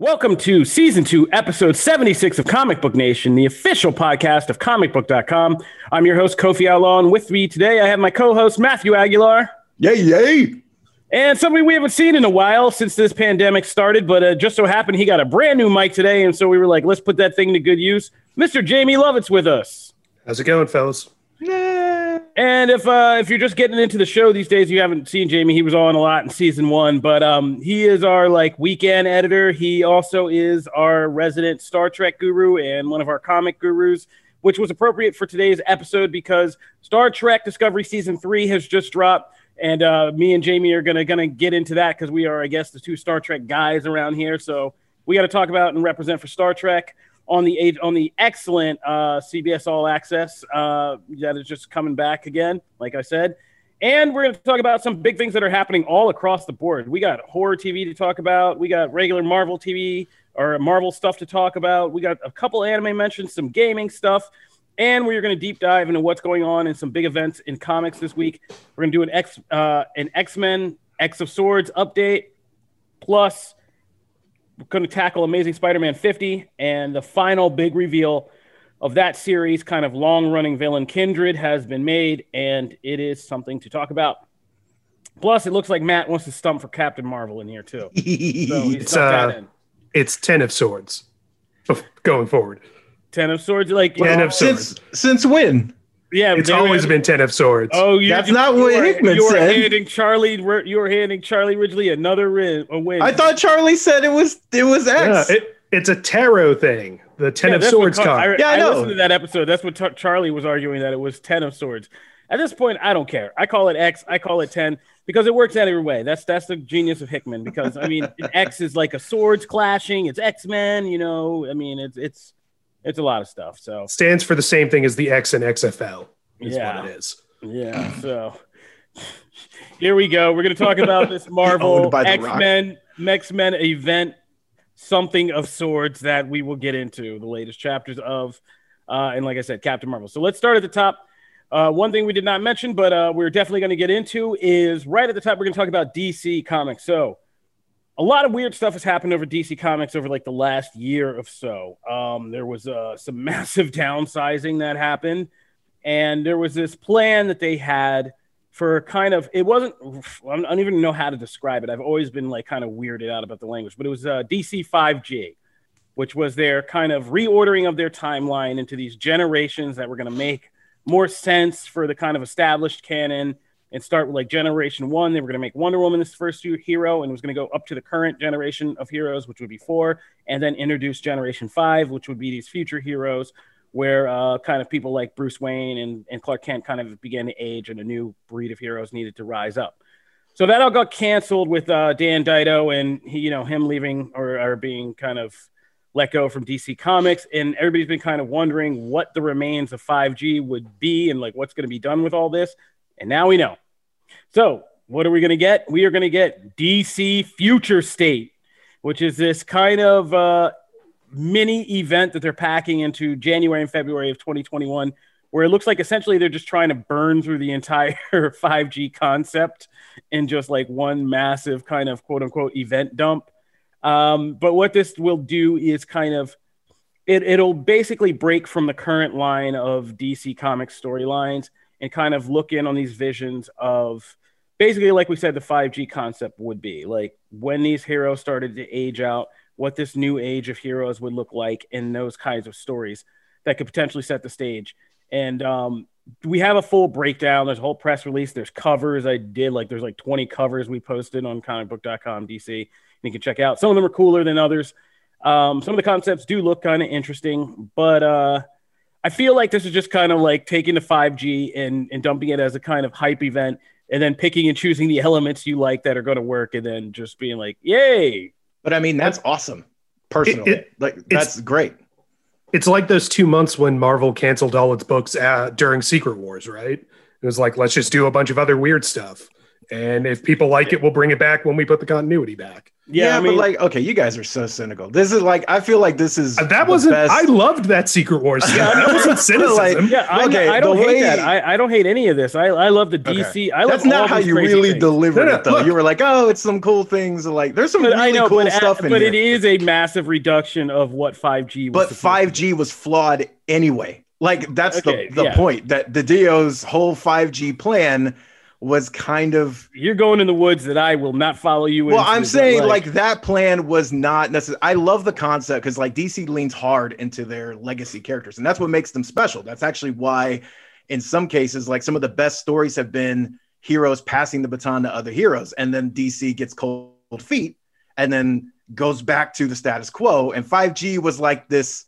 Welcome to season two, episode 76 of Comic Book Nation, the official podcast of comicbook.com. I'm your host, Kofi Outlaw, and with me today I have my co host, Matthew Aguilar. Yay, yay. And somebody we haven't seen in a while since this pandemic started, but uh, just so happened he got a brand new mic today. And so we were like, let's put that thing to good use. Mr. Jamie Lovett's with us. How's it going, fellas? And if uh, if you're just getting into the show these days, you haven't seen Jamie. He was on a lot in season one, but um, he is our like weekend editor. He also is our resident Star Trek guru and one of our comic gurus, which was appropriate for today's episode because Star Trek Discovery season three has just dropped, and uh, me and Jamie are gonna gonna get into that because we are, I guess, the two Star Trek guys around here. So we got to talk about and represent for Star Trek on the on the excellent uh, CBS All Access uh, that is just coming back again, like I said. And we're going to talk about some big things that are happening all across the board. We got horror TV to talk about. We got regular Marvel TV or Marvel stuff to talk about. We got a couple anime mentions, some gaming stuff, and we're going to deep dive into what's going on in some big events in comics this week. We're going to do an X uh, an X Men X of Swords update, plus we're going to tackle Amazing Spider-Man 50 and the final big reveal of that series, kind of long-running villain Kindred, has been made, and it is something to talk about. Plus, it looks like Matt wants to stump for Captain Marvel in here too. So it's uh, it's ten of swords going forward. Ten of swords, like ten of swords. Since since when? Yeah, it's always been ten of swords. Oh, you, that's you, not what Hickman you said. handing Charlie, you were handing Charlie Ridgely another win, a win. I thought Charlie said it was it was X. Yeah, it, it's a tarot thing. The ten yeah, of swords card. yeah, I, know. listened to that episode. That's what Charlie was arguing that it was ten of swords. At this point, I don't care. I call it X. I call it ten because it works out every way. That's that's the genius of Hickman. Because I mean, X is like a swords clashing. It's X Men. You know, I mean, it's it's it's a lot of stuff. So stands for the same thing as the X and XFL is yeah. what it is. Yeah. So here we go. We're going to talk about this Marvel X Men X Men event, something of sorts that we will get into the latest chapters of, uh, and like I said, Captain Marvel. So let's start at the top. Uh, one thing we did not mention, but uh, we're definitely going to get into is right at the top. We're going to talk about DC Comics. So a lot of weird stuff has happened over DC Comics over like the last year or so. Um, there was uh, some massive downsizing that happened and there was this plan that they had for kind of it wasn't I don't even know how to describe it. I've always been like kind of weirded out about the language, but it was uh, DC 5G, which was their kind of reordering of their timeline into these generations that were going to make more sense for the kind of established canon and start with like generation one. They were going to make Wonder Woman this first hero, and it was going to go up to the current generation of heroes, which would be four, and then introduce generation five, which would be these future heroes where uh, kind of people like Bruce Wayne and, and Clark Kent kind of began to age and a new breed of heroes needed to rise up. So that all got canceled with uh, Dan DiDio and he, you know him leaving or, or being kind of let go from DC Comics, and everybody's been kind of wondering what the remains of 5G would be and like what's going to be done with all this. And now we know. So what are we going to get? We are going to get DC Future State, which is this kind of uh, mini event that they're packing into January and February of 2021, where it looks like essentially they're just trying to burn through the entire 5G concept in just like one massive kind of quote unquote event dump. Um, but what this will do is kind of it, it'll basically break from the current line of DC Comics storylines and kind of look in on these visions of basically, like we said, the 5G concept would be like when these heroes started to age out what this new age of heroes would look like in those kinds of stories that could potentially set the stage. And um, we have a full breakdown. There's a whole press release. There's covers I did. Like there's like 20 covers we posted on comicbook.com DC. And you can check out. Some of them are cooler than others. Um, some of the concepts do look kind of interesting, but uh, I feel like this is just kind of like taking the 5G and, and dumping it as a kind of hype event and then picking and choosing the elements you like that are going to work and then just being like, yay. But I mean, that's awesome. Personally, it, it, like that's great. It's like those two months when Marvel canceled all its books uh, during Secret Wars, right? It was like, let's just do a bunch of other weird stuff. And if people like it, we'll bring it back when we put the continuity back. Yeah, yeah I mean, but like, okay, you guys are so cynical. This is like, I feel like this is uh, that wasn't. Best. I loved that Secret Wars. Yeah, that wasn't cynicism. like, yeah, I, okay, I don't hate way, that. I, I don't hate any of this. I, I love the DC. Okay. I love That's not how you really things. delivered no, no, it, though. Look, you were like, oh, it's some cool things. Like, there's some really I know, cool but, stuff at, in but here. it is a massive reduction of what 5G. was But 5G was flawed anyway. Like, that's okay, the the yeah. point that DiDio's whole 5G plan was kind of you're going in the woods that I will not follow you. Well, I'm saying like, like, that plan was not necessary. I love the concept because like DC leans hard into their legacy characters, and that's what makes them special. That's actually why, in some cases, like some of the best stories have been heroes passing the baton to other heroes, and then DC gets cold feet, and then goes back to the status quo. And 5G was like this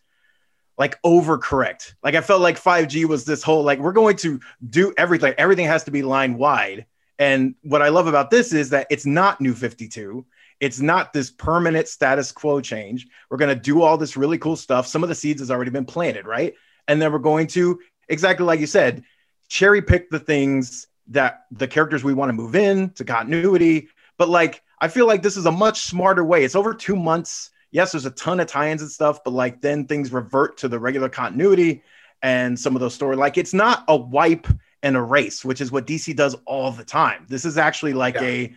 like overcorrect. Like I felt like 5G was this whole like we're going to do everything. Everything has to be line wide. And what I love about this is that it's not new 52. It's not this permanent status quo change. We're going to do all this really cool stuff. Some of the seeds has already been planted, right? And then we're going to exactly like you said, cherry pick the things that the characters we want to move in to continuity. But like I feel like this is a much smarter way. It's over 2 months yes, there's a ton of tie-ins and stuff, but like then things revert to the regular continuity and some of those story. Like it's not a wipe and erase, which is what DC does all the time. This is actually like yeah. a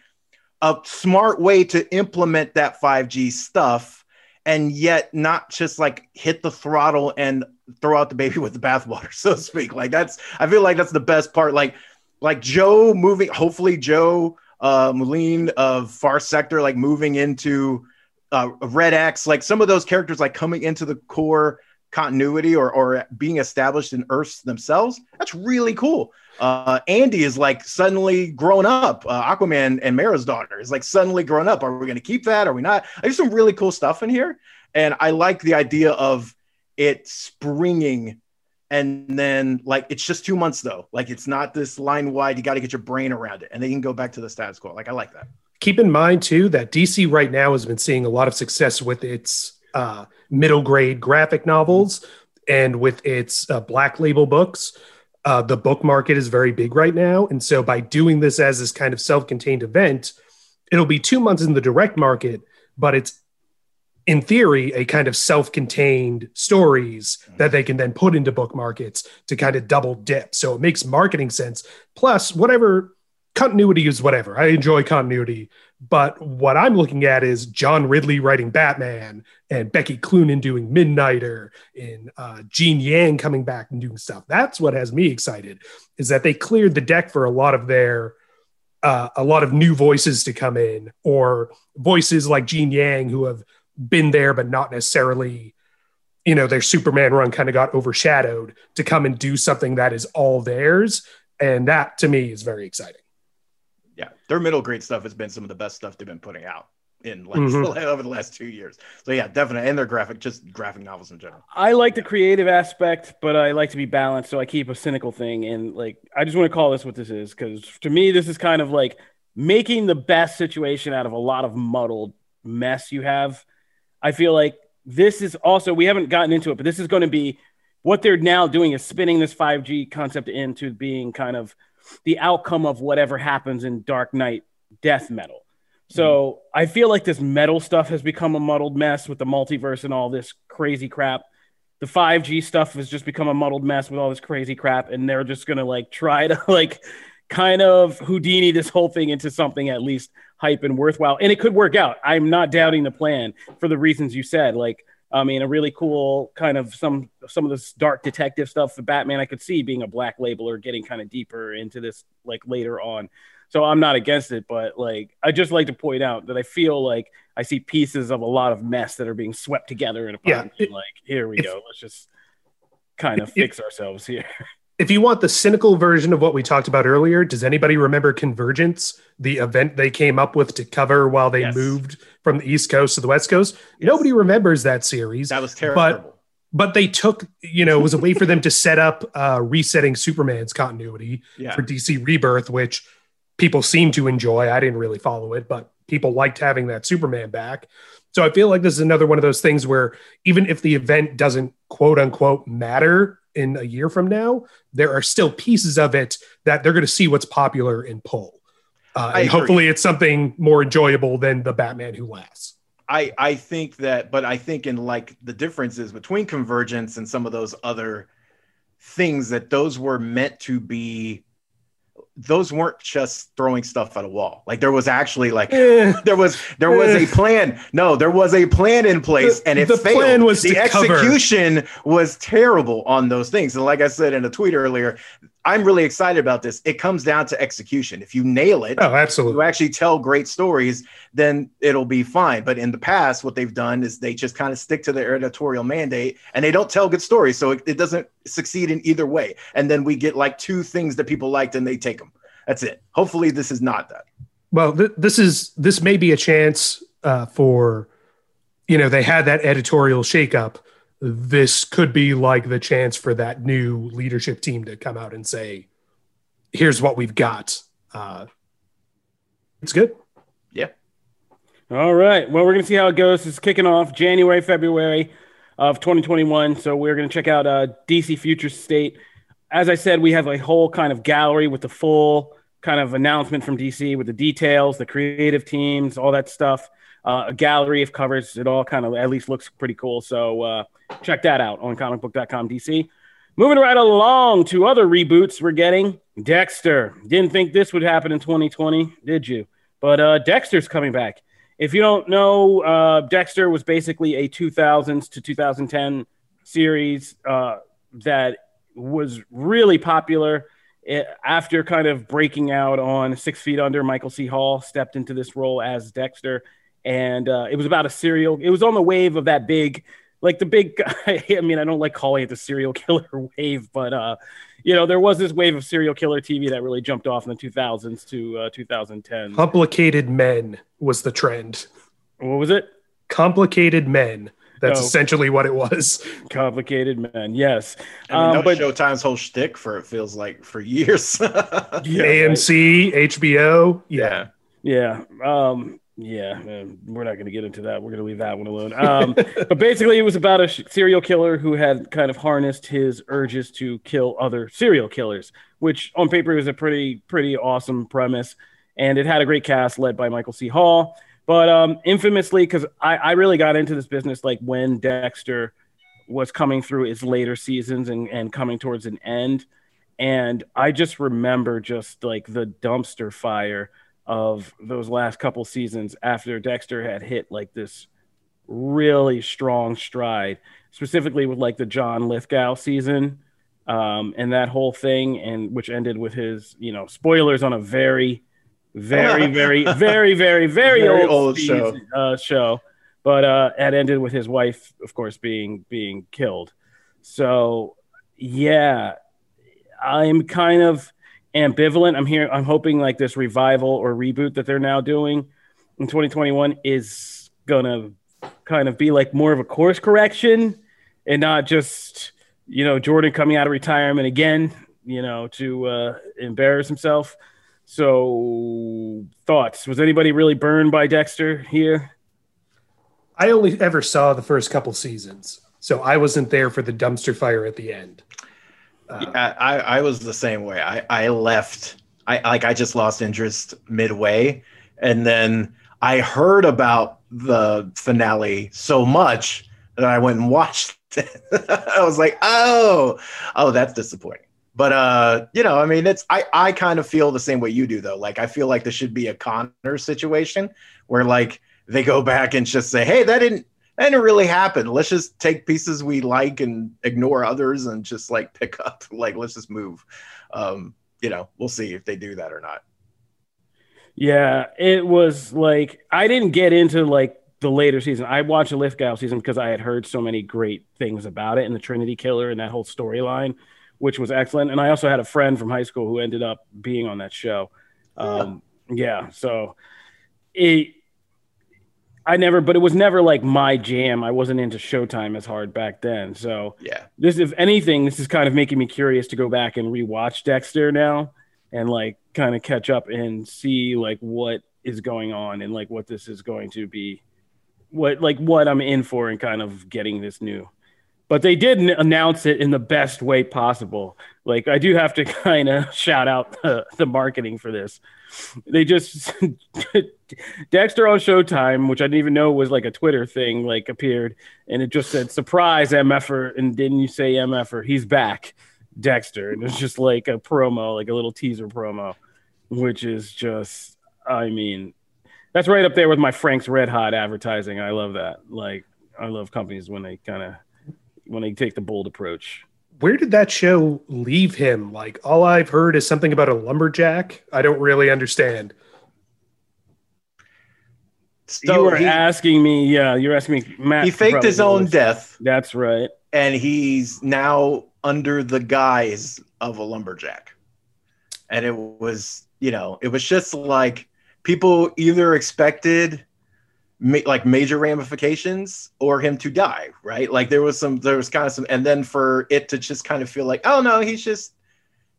a smart way to implement that 5G stuff and yet not just like hit the throttle and throw out the baby with the bathwater, so to speak. Like that's I feel like that's the best part. Like like Jo moving, hopefully Jo uh Mullein of Far Sector, like moving into uh, Red X, like some of those characters, like coming into the core continuity or, or being established in Earths themselves. That's really cool. Uh, Andy is like suddenly grown up. Uh, Aquaman and Mera's daughter is like suddenly grown up. Are we going to keep that? Are we not? There's some really cool stuff in here. And I like the idea of it springing and then like it's just two months though. Like it's not this line wide. You got to get your brain around it and then you can go back to the status quo. Like I like that keep in mind too that DC right now has been seeing a lot of success with its uh, middle grade graphic novels and with its uh, black label books. Uh, the book market is very big right now, and so by doing this as this kind of self-contained event, it'll be two months in the direct market, but it's in theory a kind of self-contained stories that they can then put into book markets to kind of double dip. So it makes marketing sense. Plus, whatever continuity is whatever. I enjoy continuity, but what I'm looking at is John Ridley writing Batman and Becky Cloonan doing Midnighter and uh, Gene Yang coming back and doing stuff. That's what has me excited. Is that they cleared the deck for a lot of their uh, a lot of new voices to come in, or voices like Gene Yang who have been there but not necessarily. You know, their Superman run kind of got overshadowed to come and do something that is all theirs. And that to me is very exciting yeah, their middle grade stuff has been some of the best stuff they've been putting out in like mm-hmm. over the last two years. So yeah, definitely, and their graphic, just graphic novels in general. I like the creative aspect, but I like to be balanced, so I keep a cynical thing. And like, I just want to call this what this is because to me, this is kind of like making the best situation out of a lot of muddled mess you have. I feel like this is also we haven't gotten into it, but this is going to be what they're now doing is spinning this 5G concept into being kind of the outcome of whatever happens in Dark Knight death metal. So mm-hmm. I feel like this metal stuff has become a muddled mess with the multiverse and all this crazy crap. The 5G stuff has just become a muddled mess with all this crazy crap, and they're just gonna like try to like kind of Houdini this whole thing into something at least hype and worthwhile. And it could work out. I'm not doubting the plan for the reasons you said. Like I mean, a really cool kind of some some of this dark detective stuff. The Batman I could see being a black label or getting kind of deeper into this like later on. So I'm not against it, but like I just like to point out that I feel like I see pieces of a lot of mess that are being swept together in a yeah, it, like here we go. Let's just kind of fix ourselves here. if you want the cynical version of what we talked about earlier, does anybody remember Convergence, the event they came up with to cover while they yes. moved from the East Coast to the West Coast? Yes. Nobody remembers that series. That was terrible. But but they took you know it was a way for them to set up uh resetting superman's continuity Yeah. for dc rebirth which people seem to enjoy i didn't really follow it but people liked having that superman back so i feel like this is another one of those things where even if the event doesn't quote unquote matter in a year from now there are still pieces of it that they're going to see what's popular and pull uh, and agree. hopefully it's something more enjoyable than the batman who laughs I I think that, but I think in like the differences between Convergence and some of those other things that those were meant to be. Those weren't just throwing stuff at a wall. Like there was actually like there was there was a plan. No, there was a plan in place, The- and it the failed. plan was the to cover- execution was terrible on those things. And like I said in a tweet earlier, I'm really excited about this. It comes down to execution. If you nail it, oh absolutely, you actually tell great stories, then it'll be fine. But in the past, what they've done is they just kind of stick to their editorial mandate and they don't tell good stories. So it, it doesn't succeed in either way. And then we get like two things that people liked and they take them. That's it. Hopefully, this is not that. Well, th- this is this may be a chance uh, for, you know, they had that editorial shakeup. This could be like the chance for that new leadership team to come out and say, "Here's what we've got." Uh, it's good. Yeah. All right. Well, we're going to see how it goes. It's kicking off January, February of 2021. So we're going to check out uh, DC Future State. As I said, we have a whole kind of gallery with the full kind of announcement from DC with the details, the creative teams, all that stuff. Uh, a gallery of covers. It all kind of at least looks pretty cool. So uh, check that out on comicbook.com DC. Moving right along to other reboots we're getting. Dexter. Didn't think this would happen in 2020, did you? But uh, Dexter's coming back. If you don't know, uh, Dexter was basically a 2000s to 2010 series uh, that was really popular. It- after kind of breaking out on Six Feet Under, Michael C. Hall stepped into this role as Dexter, and uh, it was about a serial. It was on the wave of that big, like the big. I mean, I don't like calling it the serial killer wave, but uh, you know, there was this wave of serial killer TV that really jumped off in the 2000s to uh, 2010. Complicated men was the trend. What was it? Complicated men. That's Oh. essentially what it was. Complicated man, Yes. I mean, Um, that but was Showtime's whole shtick for it feels like for years. yeah, AMC, HBO. Yeah. Yeah. Um, yeah. man, we're not going to get into that. We're going to leave that one alone. Um, but basically, it was about a sh- serial killer who had kind of harnessed his urges to kill other serial killers, which on paper was a pretty, pretty awesome premise. And it had a great cast led by Michael C. Hall. But um, infamously, because I, I really got into this business like when Dexter was coming through its later seasons and, and coming towards an end. And I just remember just like the dumpster fire of those last couple seasons after Dexter had hit like this really strong stride, specifically with like the John Lithgow season um, and that whole thing, and which ended with his, you know, spoilers on a very, very, very, very, very, very, old, old season- Uh, show. But uh, it ended with his wife, of course, being being killed. So, yeah, I'm kind of ambivalent. I'm here. I'm hoping like this revival or reboot that they're now doing in 2021 is gonna kind of be like more of a course correction and not just you know Jordan coming out of retirement again, you know, to uh, embarrass himself. So, thoughts? Was anybody really burned by Dexter here? I only ever saw the first couple seasons, so I wasn't there for the dumpster fire at the end. Uh, I, I I was the same way. I I left. I like I just lost interest midway, and then I heard about the finale so much that I went and watched it. I was like, oh, oh, that's disappointing. But uh, you know, I mean, it's I I kind of feel the same way you do though. Like I feel like this should be a Connor situation where like they go back and just say, hey, that didn't that didn't really happen. Let's just take pieces we like and ignore others and just like pick up. Like let's just move. Um, you know, we'll see if they do that or not. Yeah, it was like I didn't get into like the later season. I watched the Lithgow season because I had heard so many great things about it and the Trinity Killer and that whole storyline, which was excellent. And I also had a friend from high school who ended up being on that show. Um, yeah, so it. I never, but it was never like my jam. I wasn't into Showtime as hard back then. So yeah, this, if anything, this is kind of making me curious to go back and rewatch Dexter now and like kind of catch up and see like what is going on and like what this is going to be, what like what I'm in for and kind of getting this new. But they did announce it in the best way possible. Like I do have to kind of shout out the, the marketing for this they just Dexter on Showtime, which I didn't even know was like a Twitter thing, like appeared, and it just said "surprise MFer," and didn't you say MFer? He's back, Dexter, and it's just like a promo, like a little teaser promo, which is just, I mean, that's right up there with my Frank's Red Hot advertising. I love that. Like, I love companies when they kind of when they take the bold approach where did that show leave him? Like all I've heard is something about a lumberjack. I don't really understand. So you were he, asking me, yeah, you're asking me. Matt, he faked his own death. That's right, and he's now under the guise of a lumberjack. And it was, you know, it was just like people either expected ma- like major ramifications or him to die, right? Like there was some, there was kind of some, and then for it to just kind of feel like, oh no, he's just,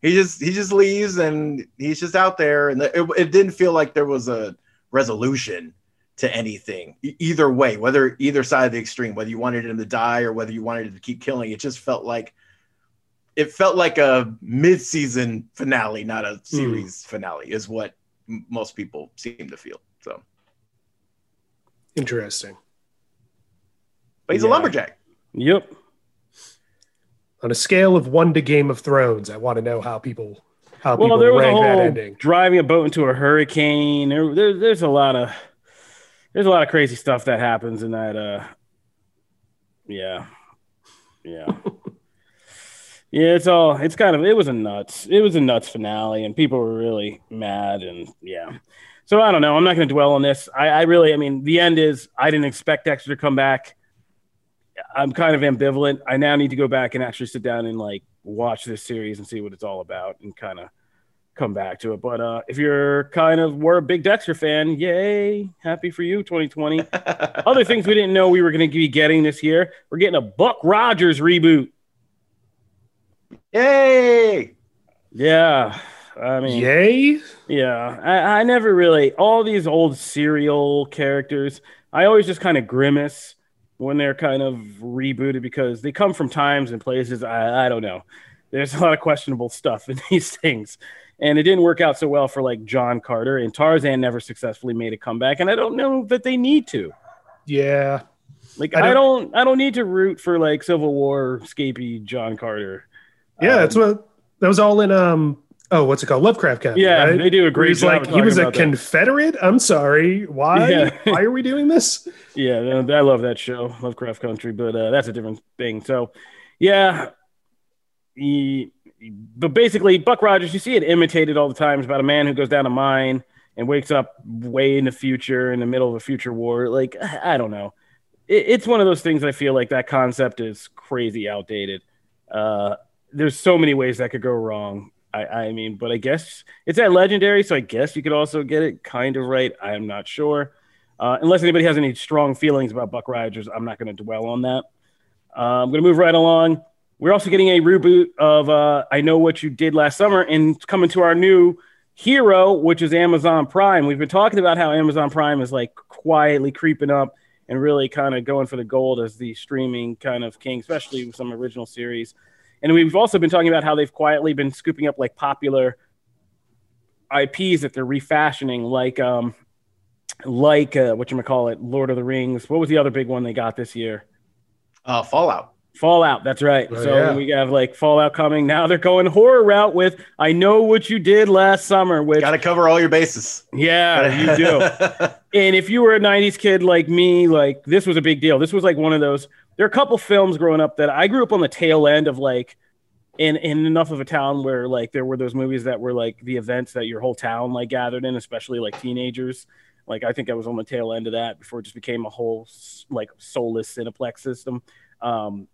he just, he just leaves and he's just out there, and it, it didn't feel like there was a resolution to anything either way, whether either side of the extreme, whether you wanted him to die or whether you wanted him to keep killing, it just felt like it felt like a mid-season finale, not a hmm. series mm. finale, is what m- most people seem to feel. So Interesting. But he's yeah. a lumberjack. Yep. On a scale of one to Game of Thrones, I want to know how people how well, people there was a whole driving a boat into a hurricane. There, there, there's a lot of there's a lot of crazy stuff that happens in that. Uh, yeah, yeah, yeah. It's all. It's kind of. It was a nuts. It was a nuts finale, and people were really mad. And yeah, so I don't know. I'm not going to dwell on this. I, I, really, I mean, the end is I didn't expect Dexter to come back. I'm kind of ambivalent. I now need to go back and actually sit down and like watch this series and see what it's all about and kind of come back to it. But uh, if you're kind of were a big Dexter fan, yay, happy for you, 2020. Other things we didn't know we were going to be getting this year. We're getting a Buck Rogers reboot. Yay! Yeah. I mean, yay. Yeah, I, I never really all these old serial characters. I always just kind of grimace when they're kind of rebooted because they come from times and places I, I don't know. There's a lot of questionable stuff in these things. And it didn't work out so well for like John Carter and Tarzan never successfully made a comeback. And I don't know that they need to. Yeah. Like I don't I don't, I don't need to root for like Civil War scapey John Carter. Yeah, um, that's what that was all in um oh, what's it called? Lovecraft Country. Yeah, right? they do a great job. Like he was a Confederate. That. I'm sorry. Why? Yeah. Why are we doing this? Yeah, I love that show, Lovecraft Country, but uh, that's a different thing. So, yeah, he, but basically, Buck Rogers, you see it imitated all the time. It's about a man who goes down a mine and wakes up way in the future, in the middle of a future war. Like, I don't know. It, it's one of those things I feel like that concept is crazy outdated. Uh, there's so many ways that could go wrong I, I mean, but I guess it's at legendary, so I guess you could also get it kind of right. I am not sure. Uh, unless anybody has any strong feelings about Buck Rogers, I'm not going to dwell on that. Uh, I'm going to move right along. We're also getting a reboot of uh, I Know What You Did Last Summer and coming to our new hero, which is Amazon Prime. We've been talking about how Amazon Prime is like quietly creeping up and really kind of going for the gold as the streaming kind of king, especially with some original series. And we've also been talking about how they've quietly been scooping up like popular IPs that they're refashioning, like um, like uh, what you call it, Lord of the Rings. What was the other big one they got this year? Uh, Fallout. Fallout, that's right. Oh, so yeah. we have like Fallout coming. Now they're going horror route with I know what you did last summer. Which got to cover all your bases. Yeah, you do. and if you were a '90s kid like me, like this was a big deal. This was like one of those there are a couple films growing up that I grew up on the tail end of like in in enough of a town where like there were those movies that were like the events that your whole town like gathered in, especially like teenagers. Like I think I was on the tail end of that before it just became a whole like soulless Cineplex system. Um,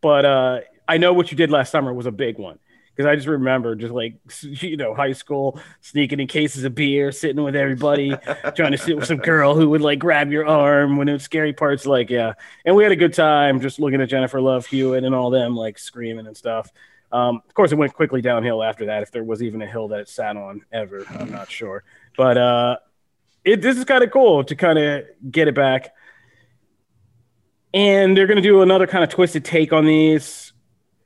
but uh, I know what you did last summer was a big one, because I just remember just like you know high school sneaking in cases of beer, sitting with everybody, trying to sit with some girl who would like grab your arm when it was scary parts. Like yeah, and we had a good time just looking at Jennifer Love Hewitt and all them like screaming and stuff. Um, of course, it went quickly downhill after that. If there was even a hill that it sat on ever, I'm not sure. But uh, it this is kind of cool to kind of get it back. And they're going to do another kind of twisted take on these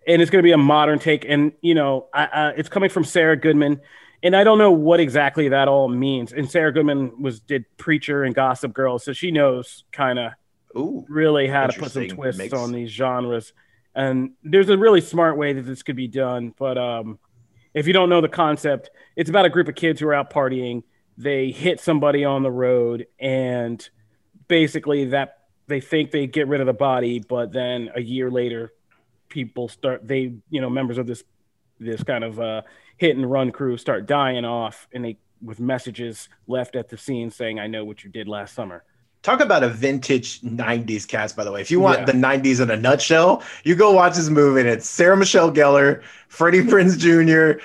and it's going to be a modern take. And you know, I, uh, it's coming from Sara Goodman, and I don't know what exactly that all means. And Sara Goodman was did Preacher and Gossip Girl, so she knows kind of really how to put some twists Makes... on these genres. And there's a really smart way that this could be done. But um, if you don't know the concept, it's about a group of kids who are out partying. They hit somebody on the road, and basically that they think they get rid of the body, but then a year later people start they you know members of this this kind of uh, hit and run crew start dying off and they with messages left at the scene saying i know what you did last summer talk about a vintage 90s cast by the way if you want yeah. the 90s in a nutshell you go watch this movie and it's sarah michelle gellar freddie prinze jr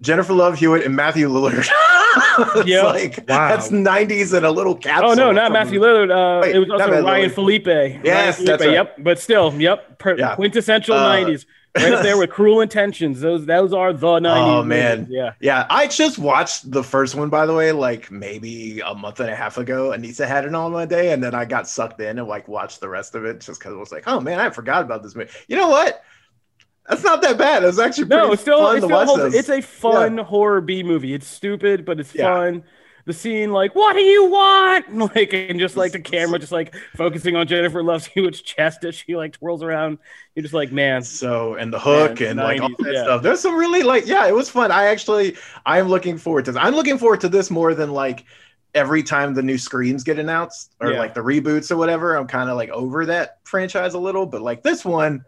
jennifer love hewitt and matthew lillard yeah, like wow. that's 90s and a little capsule. Oh no, not from, Matthew Lillard. Uh, wait, it was also Ryan Phillippe. Yes, Ryan Phillippe, right. Yep, but still, yep, per- yeah. quintessential uh, 90s. Right there with Cruel Intentions. Those those are the 90s. Oh man, movies. yeah, yeah. I just watched the first one by the way, like maybe a month and a half ago. Anissa had it on one day, and then I got sucked in and like watched the rest of it just because it was like, oh man, I forgot about this movie. You know what? That's not that bad. It's actually no. It's still, it's, still it's a fun yeah. horror B movie. It's stupid, but it's yeah. fun. The scene, like, what do you want? Like, and just like the camera, just like focusing on Jennifer Love Hewitt's chest as she like twirls around. You're just like, man. So, and the hook man, and 90s, like all that yeah. stuff. There's some really like, yeah, it was fun. I actually, I'm looking forward to this. I'm looking forward to this more than like every time the new Screams get announced or yeah. like the reboots or whatever. I'm kind of like over that franchise a little, but like this one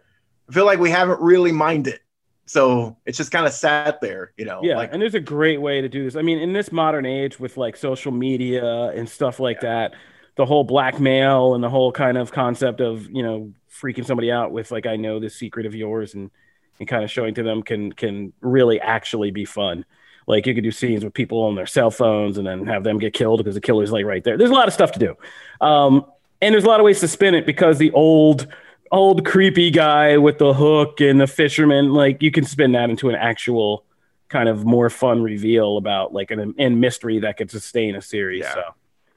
I feel like we haven't really mined it. So it's just kind of sat there, you know. Yeah, like, and there's a great way to do this. I mean, in this modern age with like social media and stuff like yeah. that, the whole blackmail and the whole kind of concept of you know freaking somebody out with like I know the secret of yours and and kind of showing to them can can really actually be fun. Like you could do scenes with people on their cell phones and then have them get killed because the killer's like right there. There's a lot of stuff to do, um, and there's a lot of ways to spin it because the old old creepy guy with the hook and the fisherman like you can spin that into an actual kind of more fun reveal about like an and mystery that could sustain a series. Yeah. so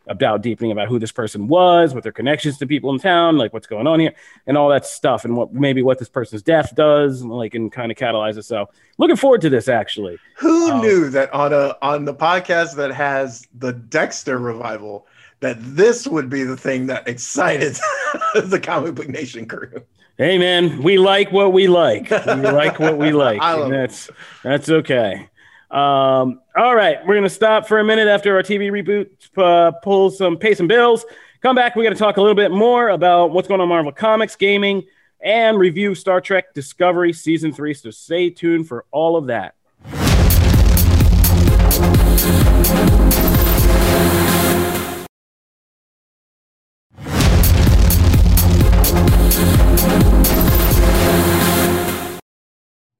about deepening about who this person was with their connections to people in town like what's going on here and all that stuff and what maybe what this person's death does like and kind of catalyze it. So looking forward to this actually. Who um, knew that on a on the podcast that has the dexter revival that this would be the thing that excited the comic book nation crew. Hey man, we like what we like. We like what we like. that's that's okay. Um, all right, we're gonna stop for a minute after our TV reboot. Uh, pull some, pay some bills. Come back. We're gonna talk a little bit more about what's going on Marvel Comics, gaming, and review Star Trek Discovery season three. So stay tuned for all of that.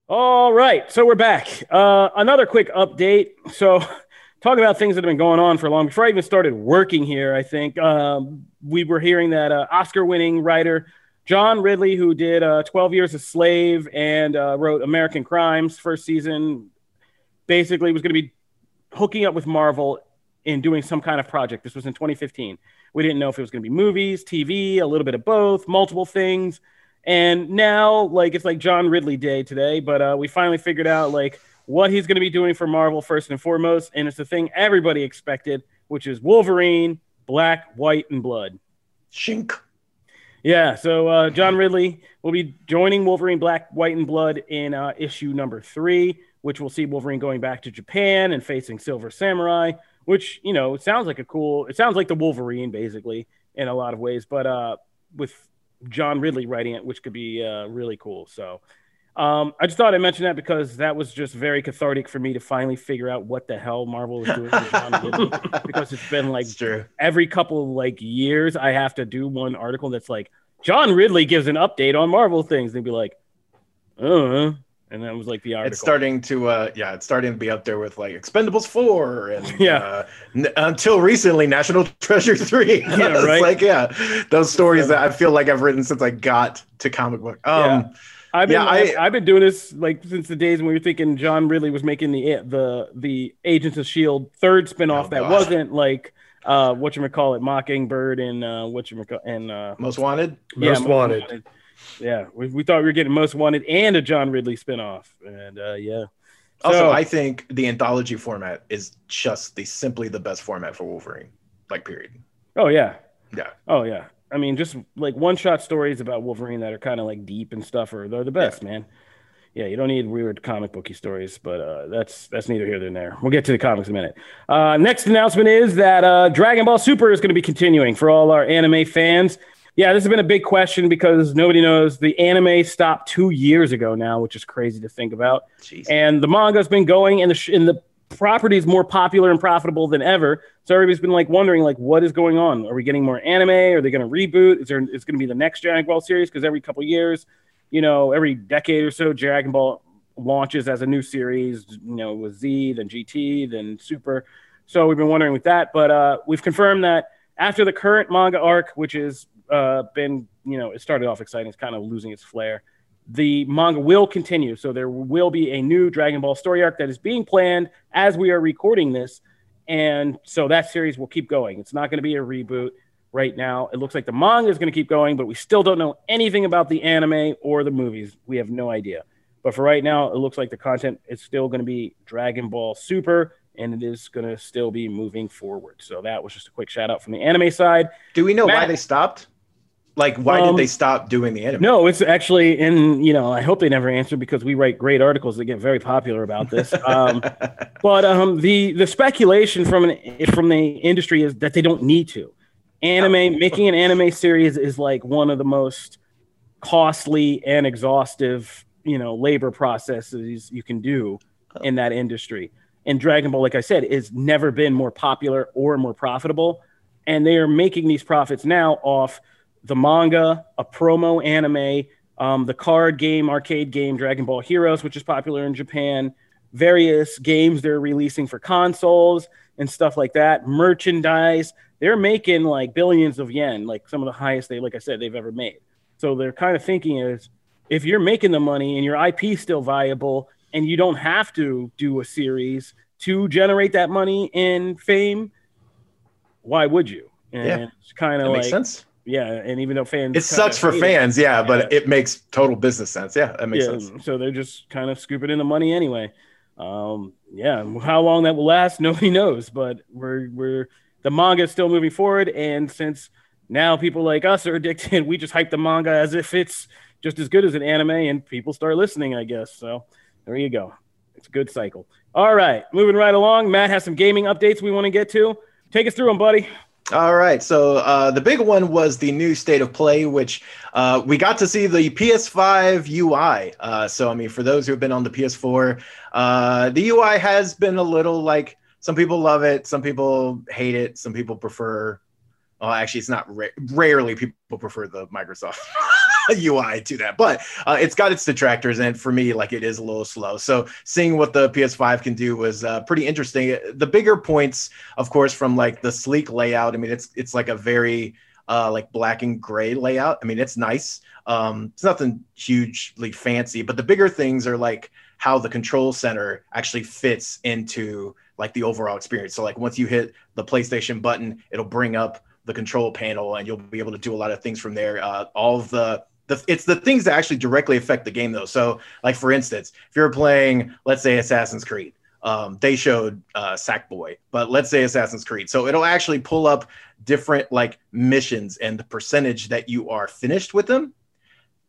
All right, so we're back. Uh, another quick update. So, talk about things that have been going on for long. Before I even started working here, I think um, we were hearing that uh, Oscar-winning writer John Ridley, who did uh, 12 Years a Slave and uh, wrote American Crime's first season, basically was going to be hooking up with Marvel in doing some kind of project. This was in 2015. We didn't know if it was going to be movies, TV, a little bit of both, multiple things. And now, like, it's like John Ridley Day today, but uh, we finally figured out, like, what he's going to be doing for Marvel first and foremost. And it's the thing everybody expected, which is Wolverine, black, white, and blood. Shink. Yeah. So uh, John Ridley will be joining Wolverine, black, white, and blood in uh, issue number three, which we'll see Wolverine going back to Japan and facing Silver Samurai, which, you know, it sounds like a cool, it sounds like the Wolverine basically in a lot of ways, but uh, with John Ridley writing it, which could be uh, really cool. So um, I just thought I'd mention that because that was just very cathartic for me to finally figure out what the hell Marvel is doing with John Ridley. because it's been like every couple of like years I have to do one article that's like John Ridley gives an update on Marvel things. They'd be like, uh, and and that was like the article. It's starting to, uh, yeah, it's starting to be up there with like Expendables four and Yeah. uh, n- until recently National Treasure three. Yeah, It's right. like yeah, those stories that I feel like I've written since I got to comic book. Um, I've been Yeah, I- I, have been doing this like since the days when we were thinking John Ridley was making the the the Agents of Shield third spinoff Oh, that God. wasn't like uh what you call it Mockingbird and uh what you call and uh Most Wanted. Most Wanted. Yeah, we, we thought we were getting Most Wanted and a John Ridley spinoff, and uh yeah. Also, So- I think the anthology format is just the simply the best format for Wolverine. Like period. Oh yeah, Yeah. oh yeah. I mean, just like one shot stories about Wolverine that are kind of like deep and stuff, are they're the best, man. Yeah, you don't need weird comic booky stories, but uh, that's that's neither here nor there. We'll get to the comics in a minute. Uh, next announcement is that uh, Dragon Ball Super is going to be continuing for all our anime fans. Yeah, this has been a big question because nobody knows the anime stopped two years ago now, which is crazy to think about. Jeez. And the manga's been going, and the sh- and the property is more popular and profitable than ever. So everybody's been like wondering, like, what is going on? Are we getting more anime? Are they going to reboot? Is there? Is going to be the next Dragon Ball series? Because every couple years, you know, every decade or so, Dragon Ball launches as a new series. You know, with Z, then GT, then Super. So we've been wondering with that, but uh, we've confirmed that after the current manga arc, which has uh, been, you know, it started off exciting, it's kind of losing its flair. The manga will continue, so there will be a new Dragon Ball story arc that is being planned as we are recording this, and so that series will keep going. It's not going to be a reboot right now. It looks like the manga is going to keep going, but we still don't know anything about the anime or the movies. We have no idea. But for right now, it looks like the content is still going to be Dragon Ball Super, and it is going to still be moving forward. So that was just a quick shout out from the anime side. Do we know why they stopped? Like, why Um, did they stop doing the anime? No, it's actually, in, you know, I hope they never answer because we write great articles that get very popular about this. Um, but um, the the speculation from an from the industry is that they don't need to. Anime making an anime series is like one of the most costly and exhaustive, you know, labor processes you can do in that industry. And Dragon Ball, like I said, has never been more popular or more profitable. And they are making these profits now off the manga, a promo anime, um, the card game, arcade game, Dragon Ball Heroes, which is popular in Japan, various games they're releasing for consoles and stuff like that, merchandise. They're making like billions of yen, like some of the highest they, like I said, they've ever made. So they're kind of thinking is if you're making the money and your IP is still viable and you don't have to do a series to generate that money and fame, why would you? And Yeah. it's kind of like makes sense. Yeah, and even though fans, It sucks for hate it, fans, yeah, but Yeah. it makes total business sense. Yeah, that makes yeah, sense. so they're just kind of scooping in the money anyway. Um, yeah, how long that will last, nobody knows. But we're we're the manga is still moving forward, and since now people like us are addicted, we just hype the manga as if it's just as good as an anime, and people start listening. I guess so. There you go. It's a good cycle. All right, moving right along. Matt has some gaming updates we want to get to. Take us through them, buddy. All right. So uh, the big one was the new state of play, which uh, we got to see the PS5 UI. Uh, so, I mean, for those who have been on the PS4, uh, the UI has been a little like some people love it, some people hate it, some people prefer. Well, actually, it's not ra- rarely people prefer the Microsoft UI to that, but uh, it's got its detractors, and for me, like it is a little slow. So seeing what the PS5 can do was uh, pretty interesting. The bigger points, of course, from like the sleek layout. I mean, it's it's like a very uh, like black and gray layout. I mean, it's nice. Um, it's nothing hugely fancy, but the bigger things are like how the control center actually fits into like the overall experience. So like once you hit the PlayStation button, it'll bring up the control panel and you'll be able to do a lot of things from there. Uh, all the the, it's the things that actually directly affect the game though. So like for instance, if you're playing, let's say Assassin's Creed, um, they showed uh, Sackboy, but let's say Assassin's Creed. So it'll actually pull up different like missions and the percentage that you are finished with them.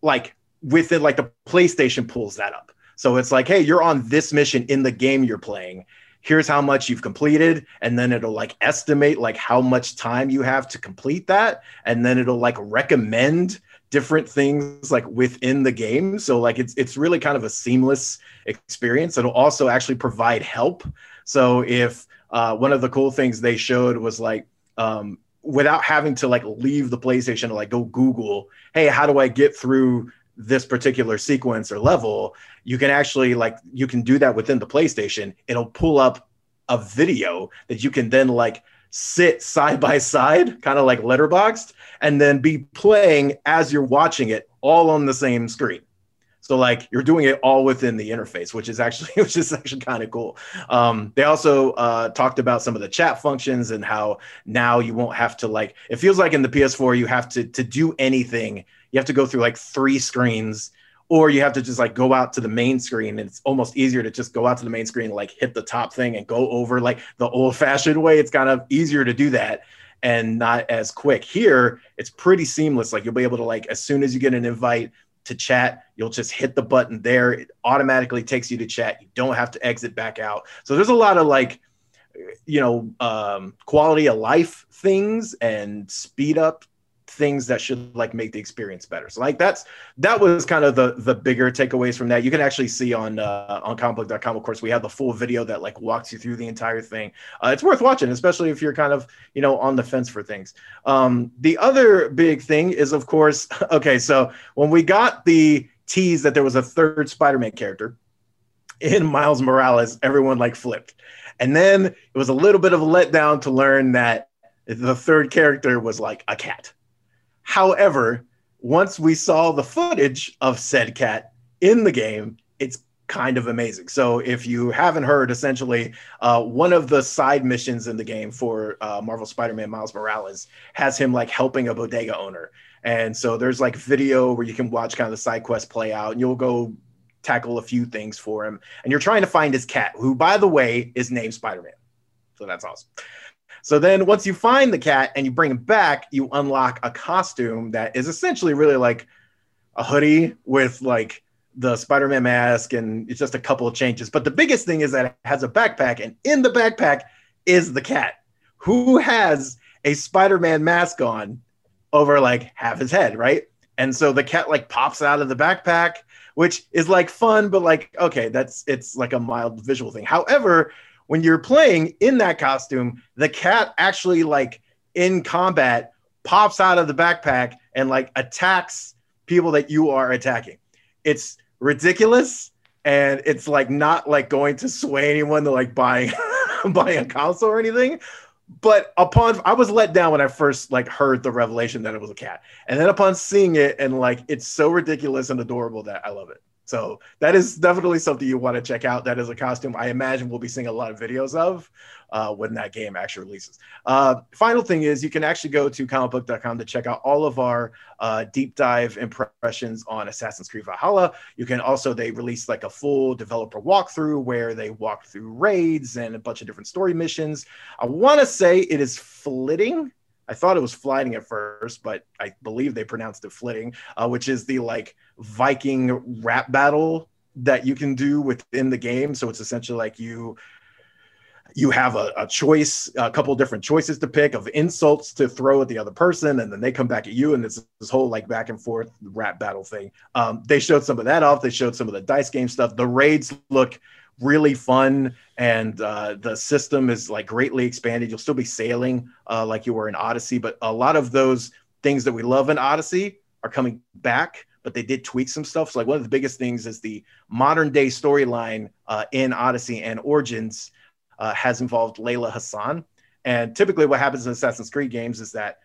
Like within like the PlayStation pulls that up. So it's like, hey, you're on this mission in the game you're playing. Here's how much you've completed, and then it'll like estimate like how much time you have to complete that, and then it'll like recommend different things like within the game. So like it's it's really kind of a seamless experience. It'll also actually provide help. So if uh, one of the cool things they showed was like um, without having to like leave the PlayStation to like go Google, hey, how do I get through this particular sequence or level, you can actually like you can do that within the PlayStation. It'll pull up a video that you can then like sit side by side, kind of like letterboxed, and then be playing as you're watching it all on the same screen. So like you're doing it all within the interface, which is actually which is actually kind of cool. Um, they also uh, talked about some of the chat functions and how now you won't have to like. It feels like in the PS4 you have to to do anything. You have to go through like three screens, or you have to just like go out to the main screen. And it's almost easier to just go out to the main screen, like hit the top thing and go over like the old fashioned way. It's kind of easier to do that and not as quick. Here, it's pretty seamless. Like you'll be able to like as soon as you get an invite to chat. You'll just hit the button there. It automatically takes you to chat. You don't have to exit back out. So there's a lot of like, you know, um, quality of life things and speed up things that should like make the experience better. So like that's that was kind of the the bigger takeaways from that. You can actually see on uh, on comicbook.com. Of course, we have the full video that like walks you through the entire thing. Uh, it's worth watching, especially if you're kind of you know on the fence for things. Um, the other big thing is, of course, okay. So when we got the tease that there was a third Spider-Man character in Miles Morales, everyone like flipped. And then it was a little bit of a letdown to learn that the third character was like a cat. However, once we saw the footage of said cat in the game, it's kind of amazing. So if you haven't heard, essentially, uh, one of the side missions in the game for uh, Marvel Spider-Man Miles Morales has him like helping a bodega owner. And so there's like video where you can watch kind of the side quest play out, and you'll go tackle a few things for him. And you're trying to find his cat, who, by the way, is named Spider-Man. So that's awesome. So then once you find the cat and you bring him back, you unlock a costume that is essentially really like a hoodie with like the Spider-Man mask and it's just a couple of changes. But the biggest thing is that it has a backpack and in the backpack is the cat who has a Spider-Man mask on over like half his head, right? And so the cat like pops out of the backpack, which is like fun, but like, okay, that's it's like a mild visual thing. However, when you're playing in that costume, the cat actually like in combat pops out of the backpack and like attacks people that you are attacking. It's ridiculous and it's like not like going to sway anyone to like buying buying a console or anything. But upon I was let down when I first like heard the revelation that it was a cat. And then upon seeing it and like it's so ridiculous and adorable that I love it. So that is definitely something you want to check out. That is a costume I imagine we'll be seeing a lot of videos of uh, when that game actually releases. Uh, final thing is you can actually go to comicbook.com to check out all of our uh, deep dive impressions on Assassin's Creed Valhalla. You can also, they released like a full developer walkthrough where they walk through raids and a bunch of different story missions. I want to say it is flitting. I thought it was flighting at first, but I believe they pronounced it flitting, uh, which is the like Viking rap battle that you can do within the game. So it's essentially like you you have a, a choice, a couple different choices to pick of insults to throw at the other person, and then they come back at you, and it's this whole like back and forth rap battle thing. Um, they showed some of that off. They showed some of the dice game stuff. The raids look really fun and uh, the system is like greatly expanded you'll still be sailing uh, like you were in odyssey but a lot of those things that we love in odyssey are coming back but they did tweak some stuff. So like one of the biggest things is the modern day storyline uh, in odyssey and origins uh, has involved layla hassan. And typically what happens in assassin's creed games is that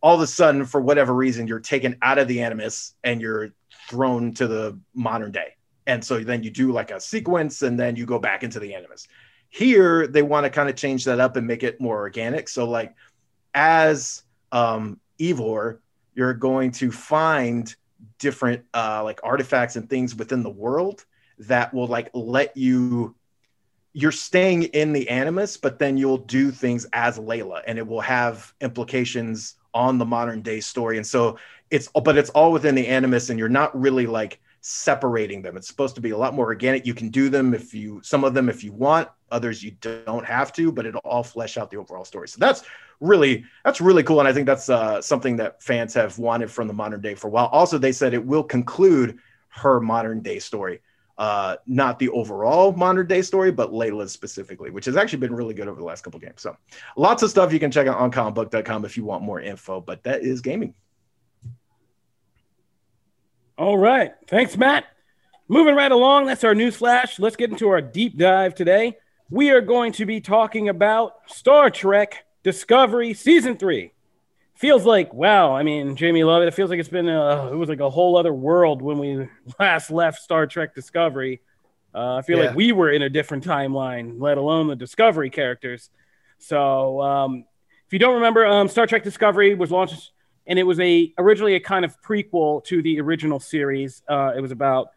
all of a sudden for whatever reason you're taken out of the animus and you're thrown to the modern day. And so then you do like a sequence and then you go back into the animus. Here they want to kind of change that up and make it more organic. So like as um Eivor you're going to find different uh like artifacts and things within the world that will like let you you're staying in the animus but then you'll do things as layla and it will have implications on the modern day story. And so it's but it's all within the animus and you're not really like separating them. It's supposed to be a lot more organic. You can do them if you some of them if you want, others you don't have to, but it'll all flesh out the overall story. So that's really that's really cool, and I think that's uh, something that fans have wanted from the modern day for a while. Also, they said it will conclude her modern day story. Uh, not the overall modern day story, but Layla's specifically, which has actually been really good over the last couple games. So, lots of stuff you can check out on comicbook.com if you want more info. But that is gaming. All right. Thanks, Matt. Moving right along, that's our news flash. Let's get into our deep dive today. We are going to be talking about Star Trek Discovery Season 3. Feels like, wow, I mean, Jamie Lovett, it feels like it's been, a, it was like a whole other world when we last left Star Trek Discovery. Uh, I feel yeah. like we were in a different timeline, let alone the Discovery characters. So, um, if you don't remember, um, Star Trek Discovery was launched, and it was a originally a kind of prequel to the original series. Uh, it was about